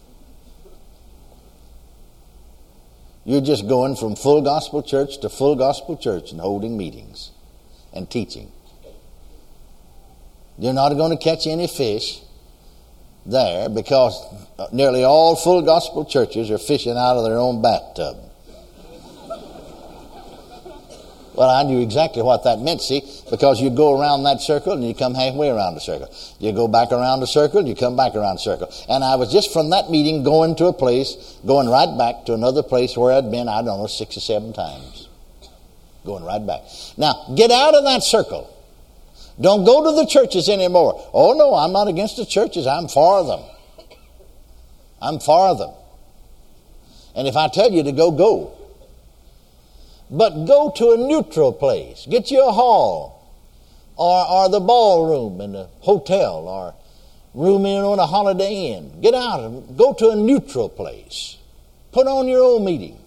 You're just going from full gospel church to full gospel church and holding meetings and teaching. You're not going to catch any fish there because nearly all full gospel churches are fishing out of their own bathtub. Well, I knew exactly what that meant, see, because you go around that circle and you come halfway around the circle. You go back around the circle, and you come back around the circle. And I was just from that meeting going to a place, going right back to another place where I'd been, I don't know, six or seven times. Going right back. Now, get out of that circle. Don't go to the churches anymore. Oh, no, I'm not against the churches. I'm for them. I'm for them. And if I tell you to go, go. But go to a neutral place. Get you a hall or, or the ballroom in a hotel or room in on a holiday inn. Get out and go to a neutral place. Put on your own meetings.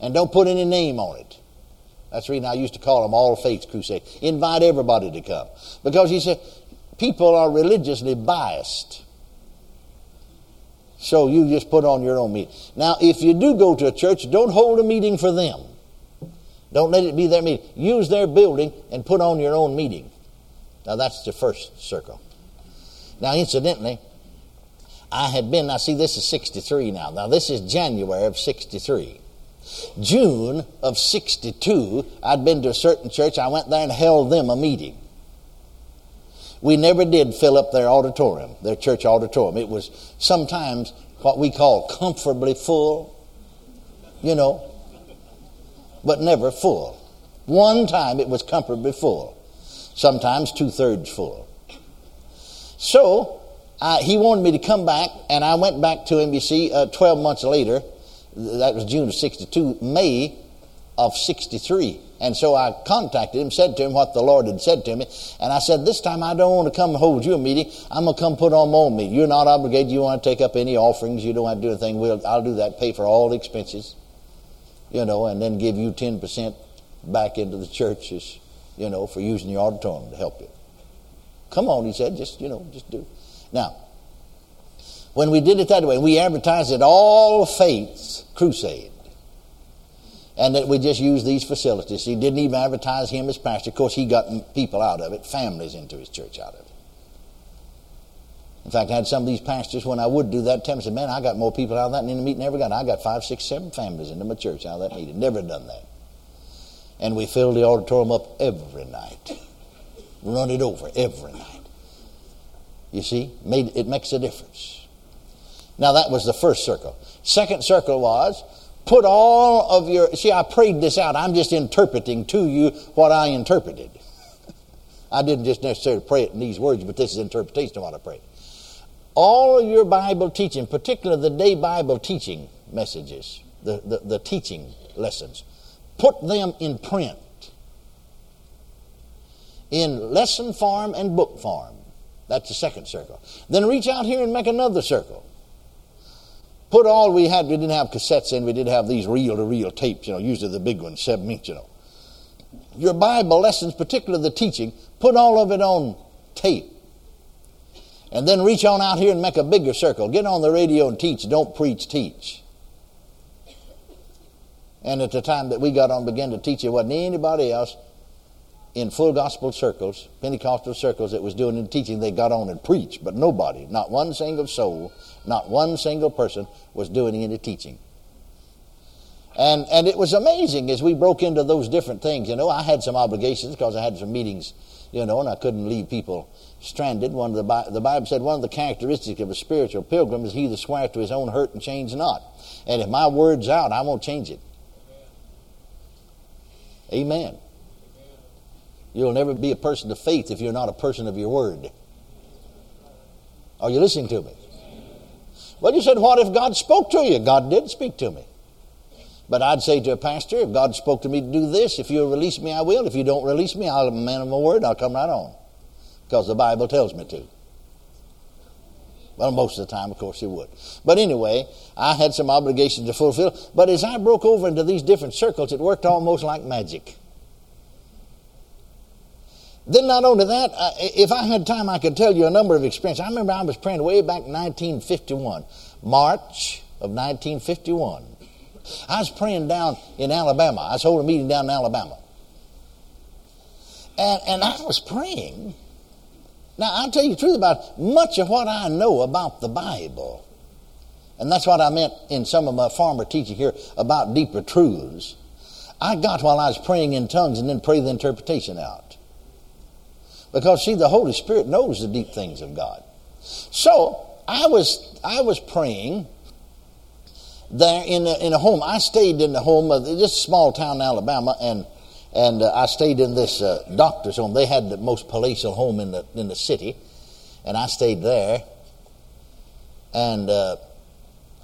And don't put any name on it. That's the reason I used to call them All Faiths Crusade. Invite everybody to come. Because he said, people are religiously biased. So you just put on your own meeting. Now, if you do go to a church, don't hold a meeting for them. Don't let it be their meeting. Use their building and put on your own meeting. Now, that's the first circle. Now, incidentally, I had been, now see, this is 63 now. Now, this is January of 63. June of 62, I'd been to a certain church. I went there and held them a meeting. We never did fill up their auditorium, their church auditorium. It was sometimes what we call comfortably full, you know, but never full. One time it was comfortably full. sometimes two thirds full. So he wanted me to come back, and I went back to see, uh, 12 months later. That was June of 62, May of 63. And so I contacted him, said to him what the Lord had said to me, and I said, This time I don't want to come hold you a meeting. I'm going to come put on my own meeting. You're not obligated. You want to take up any offerings. You don't have to do anything. We'll, I'll do that, pay for all the expenses, you know, and then give you 10% back into the churches, you know, for using your auditorium to help you. Come on, he said, just, you know, just do. Now, when we did it that way, we advertised it all faiths crusade and that we just use these facilities. He didn't even advertise him as pastor. Of course, he got people out of it, families into his church out of it. In fact, I had some of these pastors, when I would do that, tell me, said, man, I got more people out of that than the meeting ever got. I got five, six, seven families into my church out of that meeting. Never done that. And we filled the auditorium up every night. Run it over every night. You see, made, it makes a difference. Now, that was the first circle. Second circle was put all of your. See, I prayed this out. I'm just interpreting to you what I interpreted. I didn't just necessarily pray it in these words, but this is interpretation of what I prayed. All of your Bible teaching, particularly the day Bible teaching messages, the, the, the teaching lessons, put them in print, in lesson form and book form. That's the second circle. Then reach out here and make another circle put all we had. We didn't have cassettes in. We did have these reel-to-reel tapes, you know, usually the big ones, seven inch, you know. Your Bible lessons, particularly the teaching, put all of it on tape. And then reach on out here and make a bigger circle. Get on the radio and teach. Don't preach, teach. And at the time that we got on, began to teach, it wasn't anybody else in full gospel circles, Pentecostal circles that was doing the teaching. They got on and preached, but nobody, not one single soul, not one single person was doing any teaching. And, and it was amazing as we broke into those different things. You know, I had some obligations because I had some meetings, you know, and I couldn't leave people stranded. One of the, the Bible said one of the characteristics of a spiritual pilgrim is he that swears to his own hurt and change not. And if my word's out, I won't change it. Amen. You'll never be a person of faith if you're not a person of your word. Are you listening to me? Well, you said, what if God spoke to you? God did speak to me. But I'd say to a pastor, if God spoke to me to do this, if you'll release me, I will. If you don't release me, I'll be a man of my word. I'll come right on. Because the Bible tells me to. Well, most of the time, of course, it would. But anyway, I had some obligations to fulfill. But as I broke over into these different circles, it worked almost like magic. Then, not only that, if I had time, I could tell you a number of experiences. I remember I was praying way back in 1951, March of 1951. I was praying down in Alabama. I was holding a meeting down in Alabama. And, and I was praying. Now, I'll tell you the truth about much of what I know about the Bible. And that's what I meant in some of my former teaching here about deeper truths. I got while I was praying in tongues and then prayed the interpretation out. Because, see, the Holy Spirit knows the deep things of God. So, I was, I was praying there in a, in a home. I stayed in the home of this small town in Alabama, and and uh, I stayed in this uh, doctor's home. They had the most palatial home in the in the city, and I stayed there. And uh,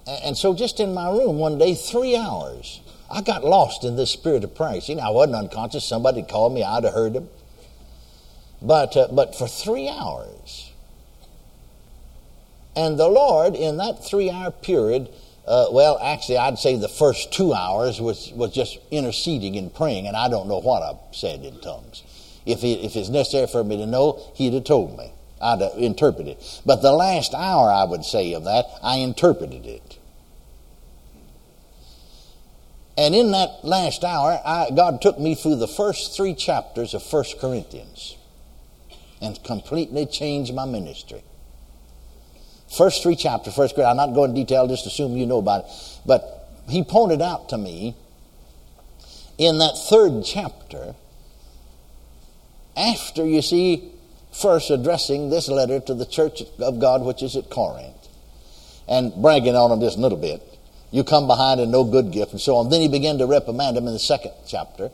and so, just in my room one day, three hours, I got lost in this spirit of prayer. See, I wasn't unconscious. Somebody called me. I'd have heard them. But, uh, but for three hours. And the Lord, in that three hour period, uh, well, actually, I'd say the first two hours was, was just interceding and praying, and I don't know what I said in tongues. If, if it's necessary for me to know, He'd have told me. I'd have interpreted. But the last hour, I would say, of that, I interpreted it. And in that last hour, I, God took me through the first three chapters of First Corinthians and completely changed my ministry. First three chapters, first grade, I'm not going into detail, just assume you know about it. But he pointed out to me in that third chapter, after you see, first addressing this letter to the church of God which is at Corinth, and bragging on them just a little bit. You come behind and no good gift, and so on. Then he began to reprimand them in the second chapter,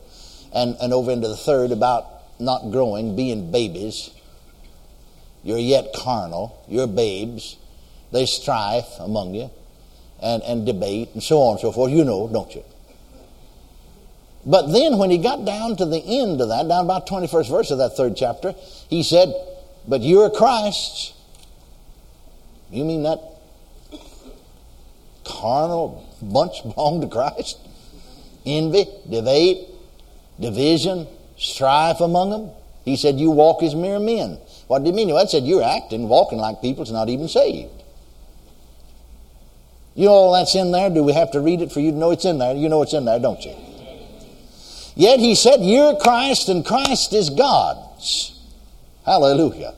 and, and over into the third about not growing, being babies. You're yet carnal. You're babes. There's strife among you and, and debate and so on and so forth. You know, don't you? But then when he got down to the end of that, down about 21st verse of that third chapter, he said, But you're Christ's. You mean that carnal bunch belong to Christ? Envy, debate, division, strife among them? He said, You walk as mere men. What do you mean? Well, I said, You're acting, walking like people that's not even saved. You know all that's in there? Do we have to read it for you to know it's in there? You know it's in there, don't you? Yet he said, You're Christ and Christ is God's. Hallelujah.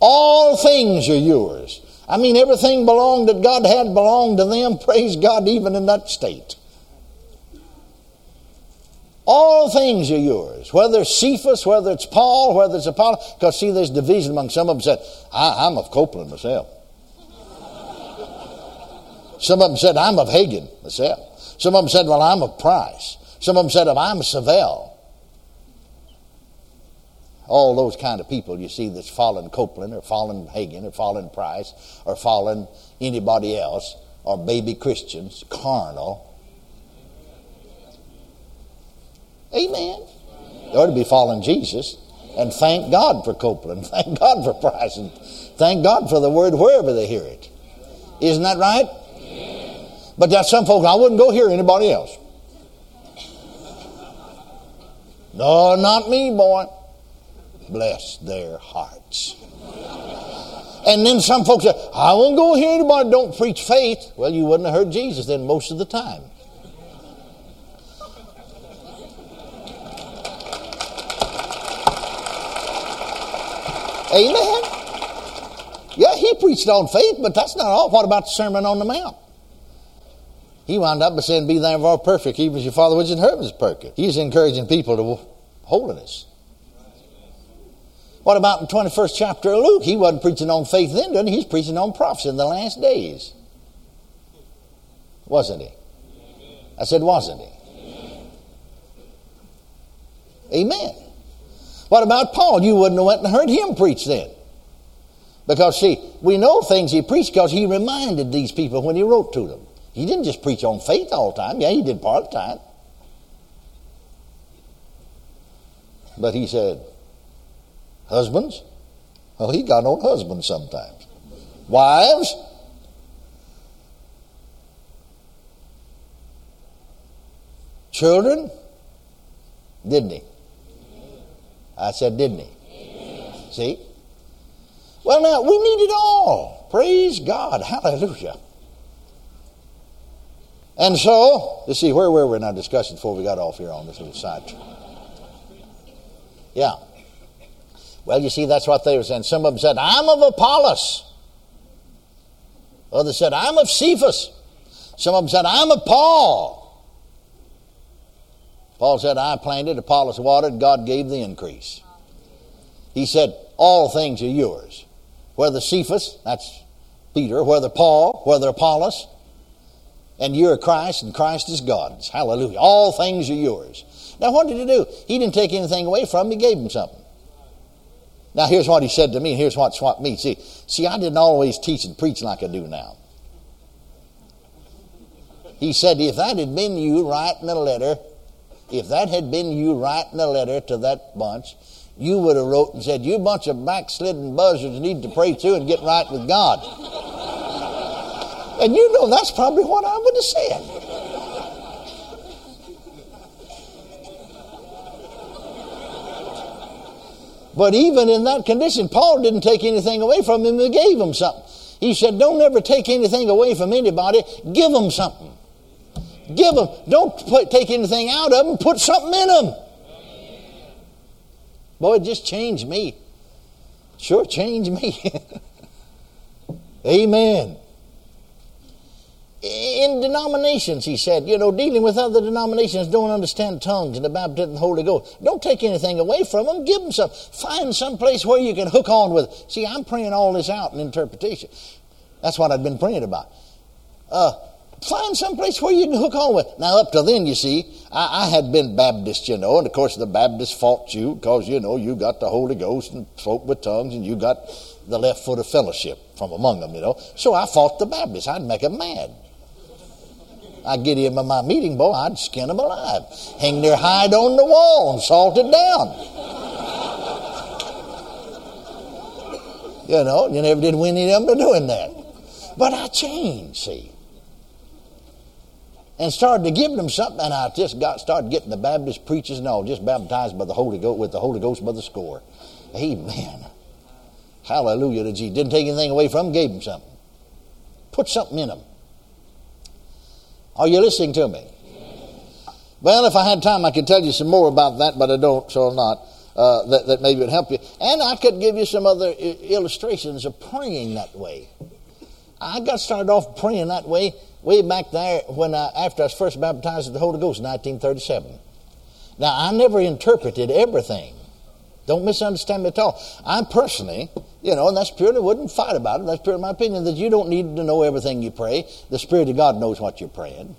All things are yours. I mean, everything belonged that God had belonged to them. Praise God, even in that state. All things are yours, whether it's Cephas, whether it's Paul, whether it's Apollo. Because, see, there's division among some of them said, I, am of Copeland myself. some of them said, I'm of Hagin myself. Some of them said, Well, I'm of Price. Some of them said, I'm Savelle. All those kind of people you see that's fallen Copeland or fallen Hagin or fallen Price or fallen anybody else are baby Christians, carnal Amen. They ought to be following Jesus. And thank God for Copeland. Thank God for Price. And thank God for the word wherever they hear it. Isn't that right? But there's some folks, I wouldn't go hear anybody else. No, not me, boy. Bless their hearts. And then some folks say, I won't go hear anybody don't preach faith. Well, you wouldn't have heard Jesus then most of the time. Amen. Yeah, he preached on faith, but that's not all. What about the Sermon on the Mount? He wound up by saying, Be thou all perfect, even as your Father which in heaven is perfect. He's encouraging people to holiness. What about the 21st chapter of Luke? He wasn't preaching on faith then, didn't he? He's preaching on prophecy in the last days. Wasn't he? I said, wasn't he? Amen. What about Paul? You wouldn't have went and heard him preach then. Because, see, we know things he preached because he reminded these people when he wrote to them. He didn't just preach on faith all the time. Yeah, he did part time. But he said, Husbands? Well, he got on husbands sometimes. Wives? Children? Didn't he? I said, didn't he? See? Well, now, we need it all. Praise God. Hallelujah. And so, let's see, where were we in our discussion before we got off here on this little side? Yeah. Well, you see, that's what they were saying. Some of them said, I'm of Apollos. Others said, I'm of Cephas. Some of them said, I'm of Paul. Paul said, I planted, Apollos watered, God gave the increase. He said, All things are yours. Whether Cephas, that's Peter, whether Paul, whether Apollos, and you're Christ, and Christ is God's. Hallelujah. All things are yours. Now, what did he do? He didn't take anything away from him, he gave him something. Now, here's what he said to me, and here's what swapped me. See, see, I didn't always teach and preach like I do now. He said, if that had been you writing a letter if that had been you writing a letter to that bunch, you would have wrote and said, You bunch of backslidden buzzards need to pray too and get right with God. and you know that's probably what I would have said. But even in that condition, Paul didn't take anything away from him, he gave him something. He said, Don't ever take anything away from anybody, give them something. Give them. Don't put, take anything out of them. Put something in them. Boy, it just changed me. Sure changed me. Amen. In denominations, he said, you know, dealing with other denominations don't understand tongues and the baptism of the Holy Ghost. Don't take anything away from them. Give them some. Find some place where you can hook on with it. See, I'm praying all this out in interpretation. That's what I've been praying about. Uh, find some place where you can hook on with. Now, up till then, you see, I, I, had been Baptist, you know, and of course the Baptists fought you because, you know, you got the Holy Ghost and spoke with tongues and you got the left foot of fellowship from among them, you know. So I fought the Baptists. I'd make them mad. I'd get him in my meeting, boy, I'd skin them alive. Hang their hide on the wall and salt it down. you know, you never did win any of them to doing that. But I changed, see and started to give them something, and I just got started getting the Baptist preachers and all just baptized by the Holy Ghost with the Holy Ghost by the score. Amen. Hallelujah to Jesus. Didn't take anything away from them, gave them something. Put something in them. Are you listening to me? Well, if I had time, I could tell you some more about that, but I don't, so I'll not. Uh, that, that maybe would help you. And I could give you some other illustrations of praying that way. I got started off praying that way way back there when I, after I was first baptized with the Holy Ghost in 1937. Now, I never interpreted everything. Don't misunderstand me at all. I personally, you know, and that's purely, wouldn't fight about it. That's purely my opinion that you don't need to know everything you pray. The Spirit of God knows what you're praying.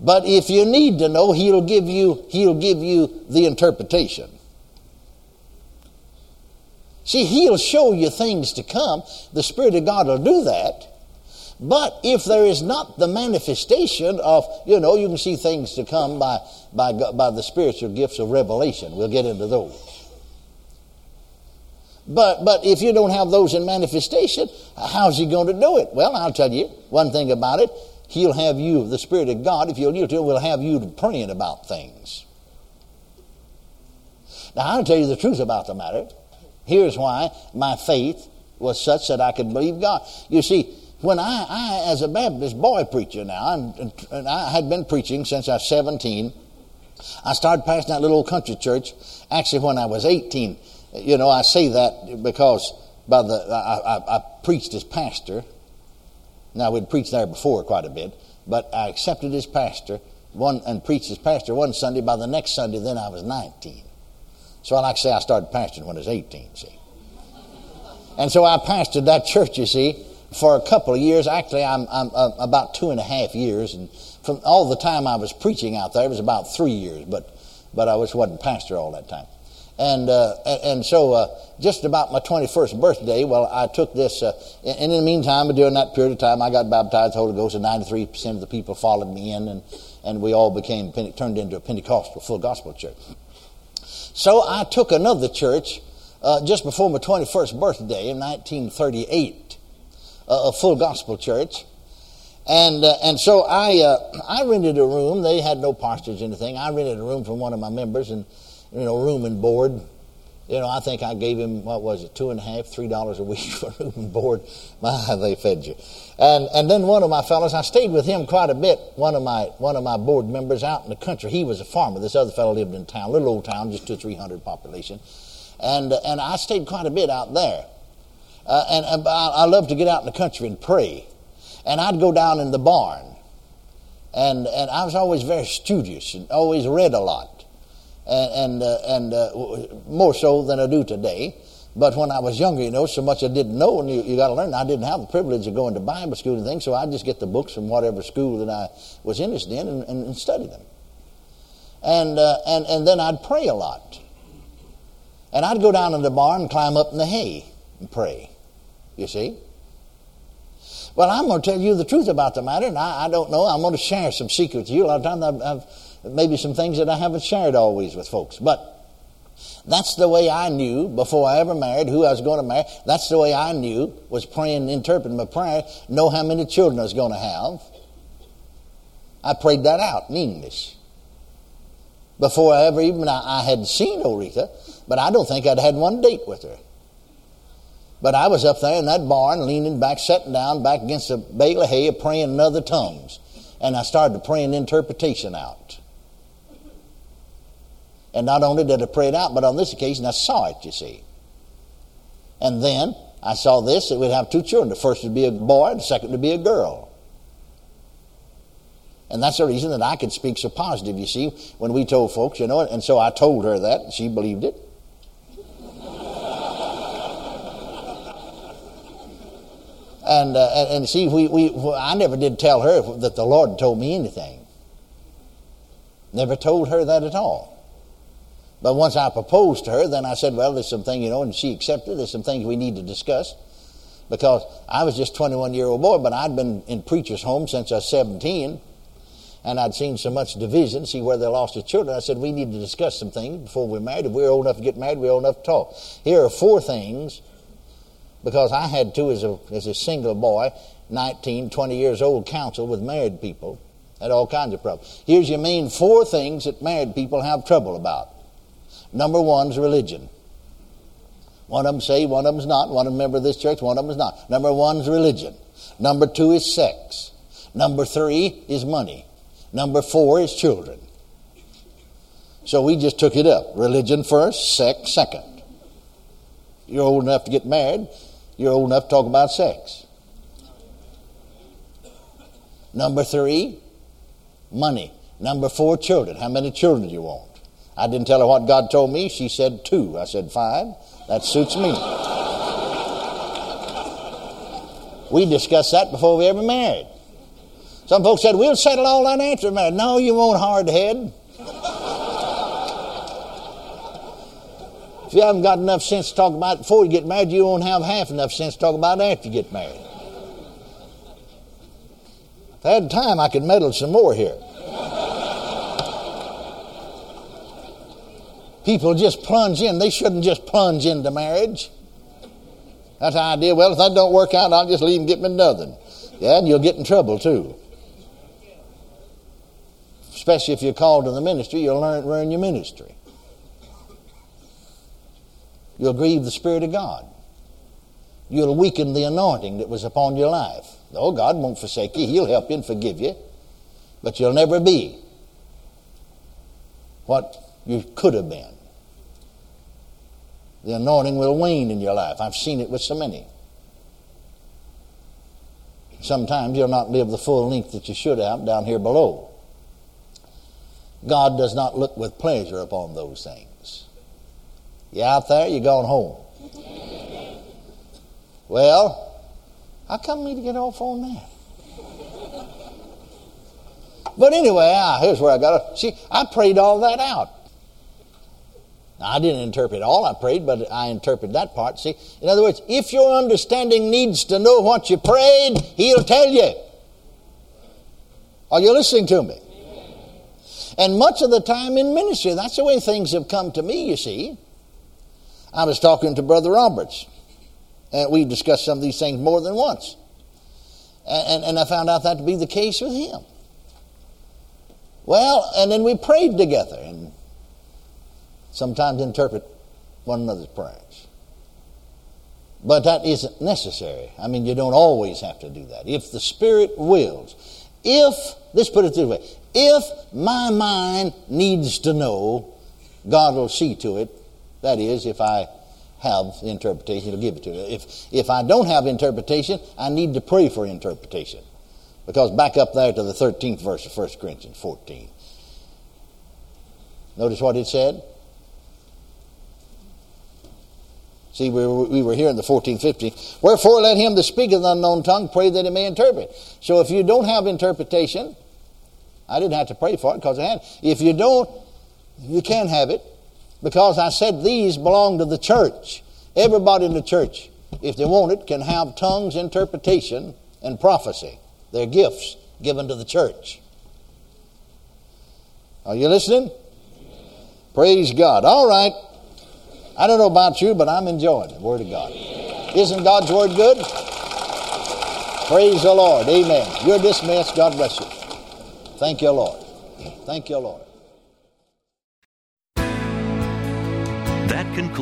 But if you need to know, He'll give you, He'll give you the interpretation. See, He'll show you things to come. The Spirit of God will do that. But if there is not the manifestation of, you know, you can see things to come by, by, by the spiritual gifts of revelation. We'll get into those. But, but if you don't have those in manifestation, how's he going to do it? Well, I'll tell you one thing about it. He'll have you, the Spirit of God, if you'll yield to him, will have you praying about things. Now, I'll tell you the truth about the matter. Here's why my faith was such that I could believe God. You see, when I, I as a Baptist boy preacher now, and, and I had been preaching since I was 17, I started pastoring that little country church actually when I was 18. You know, I say that because by the I, I, I preached as pastor. Now we'd preached there before quite a bit, but I accepted as pastor one and preached as pastor one Sunday. By the next Sunday, then I was 19. So I like to say I started pastoring when I was 18. See, and so I pastored that church. You see, for a couple of years. Actually, I'm, I'm uh, about two and a half years, and from all the time I was preaching out there, it was about three years, but but I was wasn't pastor all that time. And uh, and so uh, just about my 21st birthday, well, I took this, uh, and in the meantime, during that period of time, I got baptized Holy Ghost, and 93% of the people followed me in, and, and we all became turned into a Pentecostal full gospel church. So I took another church uh, just before my 21st birthday in 1938 a full gospel church. And, uh, and so I, uh, I rented a room. They had no pastors or anything. I rented a room from one of my members and, you know, room and board. You know, I think I gave him, what was it, two and a half, three dollars a week for room and board. My, they fed you. And, and then one of my fellows, I stayed with him quite a bit, one of my, one of my board members out in the country. He was a farmer. This other fellow lived in town, little old town, just two, three hundred population. And, and I stayed quite a bit out there. Uh, and, I love to get out in the country and pray. And I'd go down in the barn. And, and I was always very studious and always read a lot. And, and, uh, and uh, more so than I do today. But when I was younger, you know, so much I didn't know, and you, you got to learn. I didn't have the privilege of going to Bible school and things, so I'd just get the books from whatever school that I was interested in and, and, and study them. And, uh, and, and then I'd pray a lot. And I'd go down in the barn and climb up in the hay and pray you see. Well, I'm going to tell you the truth about the matter, and I, I don't know. I'm going to share some secrets with you. A lot of times I've, I've maybe some things that I haven't shared always with folks, but that's the way I knew before I ever married who I was going to marry. That's the way I knew was praying, interpreting my prayer, know how many children I was going to have. I prayed that out in English. Before I ever even, I, I had seen Oretha, but I don't think I'd had one date with her. But I was up there in that barn, leaning back, sitting down back against a bale of hay, praying in other tongues. And I started praying interpretation out. And not only did I pray it out, but on this occasion I saw it, you see. And then I saw this that we'd have two children. The first would be a boy, the second would be a girl. And that's the reason that I could speak so positive, you see, when we told folks, you know, and so I told her that, she believed it. And, uh, and see, we, we, I never did tell her that the Lord told me anything. Never told her that at all. But once I proposed to her, then I said, well, there's some things, you know, and she accepted. There's some things we need to discuss. Because I was just 21 year old boy, but I'd been in preacher's home since I was 17. And I'd seen so much division, see where they lost their children. I said, we need to discuss some things before we're married. If we're old enough to get married, we're old enough to talk. Here are four things, because I had to, as a, as a single boy, 19, 20 years old, counsel with married people. Had all kinds of problems. Here's your main four things that married people have trouble about. Number one is religion. One of them say, one of them's not. One of them member of this church, one of them is not. Number one is religion. Number two is sex. Number three is money. Number four is children. So we just took it up. Religion first, sex second. You're old enough to get married. You're old enough to talk about sex. Number three, money. Number four, children. How many children do you want? I didn't tell her what God told me. She said two. I said five. That suits me. we discussed that before we ever married. Some folks said, We'll settle all that after marriage. No, you won't, hard head. If you haven't got enough sense to talk about it before you get married, you won't have half enough sense to talk about it after you get married. If I had time, I could meddle some more here. People just plunge in. They shouldn't just plunge into marriage. That's the idea. Well, if that don't work out, I'll just leave and get me another. Yeah, and you'll get in trouble too. Especially if you're called to the ministry, you'll learn, ruin your ministry. You'll grieve the Spirit of God. You'll weaken the anointing that was upon your life. Oh, God won't forsake you. He'll help you and forgive you. But you'll never be what you could have been. The anointing will wane in your life. I've seen it with so many. Sometimes you'll not live the full length that you should have down here below. God does not look with pleasure upon those things. You out there, You going home. Well, how come me to get off on that? But anyway, ah, here's where I got to see. I prayed all that out. Now, I didn't interpret all I prayed, but I interpreted that part. See, in other words, if your understanding needs to know what you prayed, He'll tell you. Are you listening to me? And much of the time in ministry, that's the way things have come to me, you see. I was talking to Brother Roberts, and we discussed some of these things more than once. And, and, and I found out that to be the case with him. Well, and then we prayed together and sometimes interpret one another's prayers. But that isn't necessary. I mean, you don't always have to do that. If the Spirit wills, if, let's put it this way, if my mind needs to know, God will see to it. That is, if I have interpretation, He'll give it to me. If, if I don't have interpretation, I need to pray for interpretation. Because back up there to the 13th verse of 1 Corinthians 14. Notice what it said? See, we were, we were here in the 14th, 15th. Wherefore let him that speaketh unknown tongue pray that he may interpret. So if you don't have interpretation, I didn't have to pray for it because I had. If you don't, you can't have it because I said these belong to the church. Everybody in the church, if they want it, can have tongues, interpretation, and prophecy. They're gifts given to the church. Are you listening? Praise God. All right. I don't know about you, but I'm enjoying the Word of God. Isn't God's Word good? Praise the Lord. Amen. You're dismissed. God bless you. Thank you, Lord. Thank you, Lord.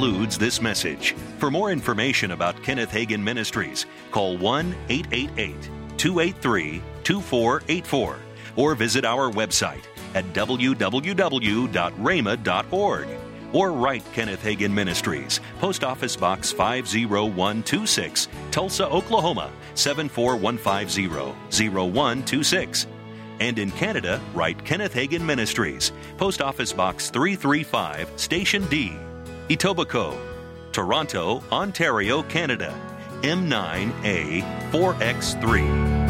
Concludes this message. For more information about Kenneth Hagin Ministries, call 1 888 283 2484 or visit our website at www.rhema.org or write Kenneth Hagin Ministries, Post Office Box 50126, Tulsa, Oklahoma 74150 0126. And in Canada, write Kenneth Hagin Ministries, Post Office Box 335, Station D, Etobicoke, Toronto, Ontario, Canada M9A 4X3.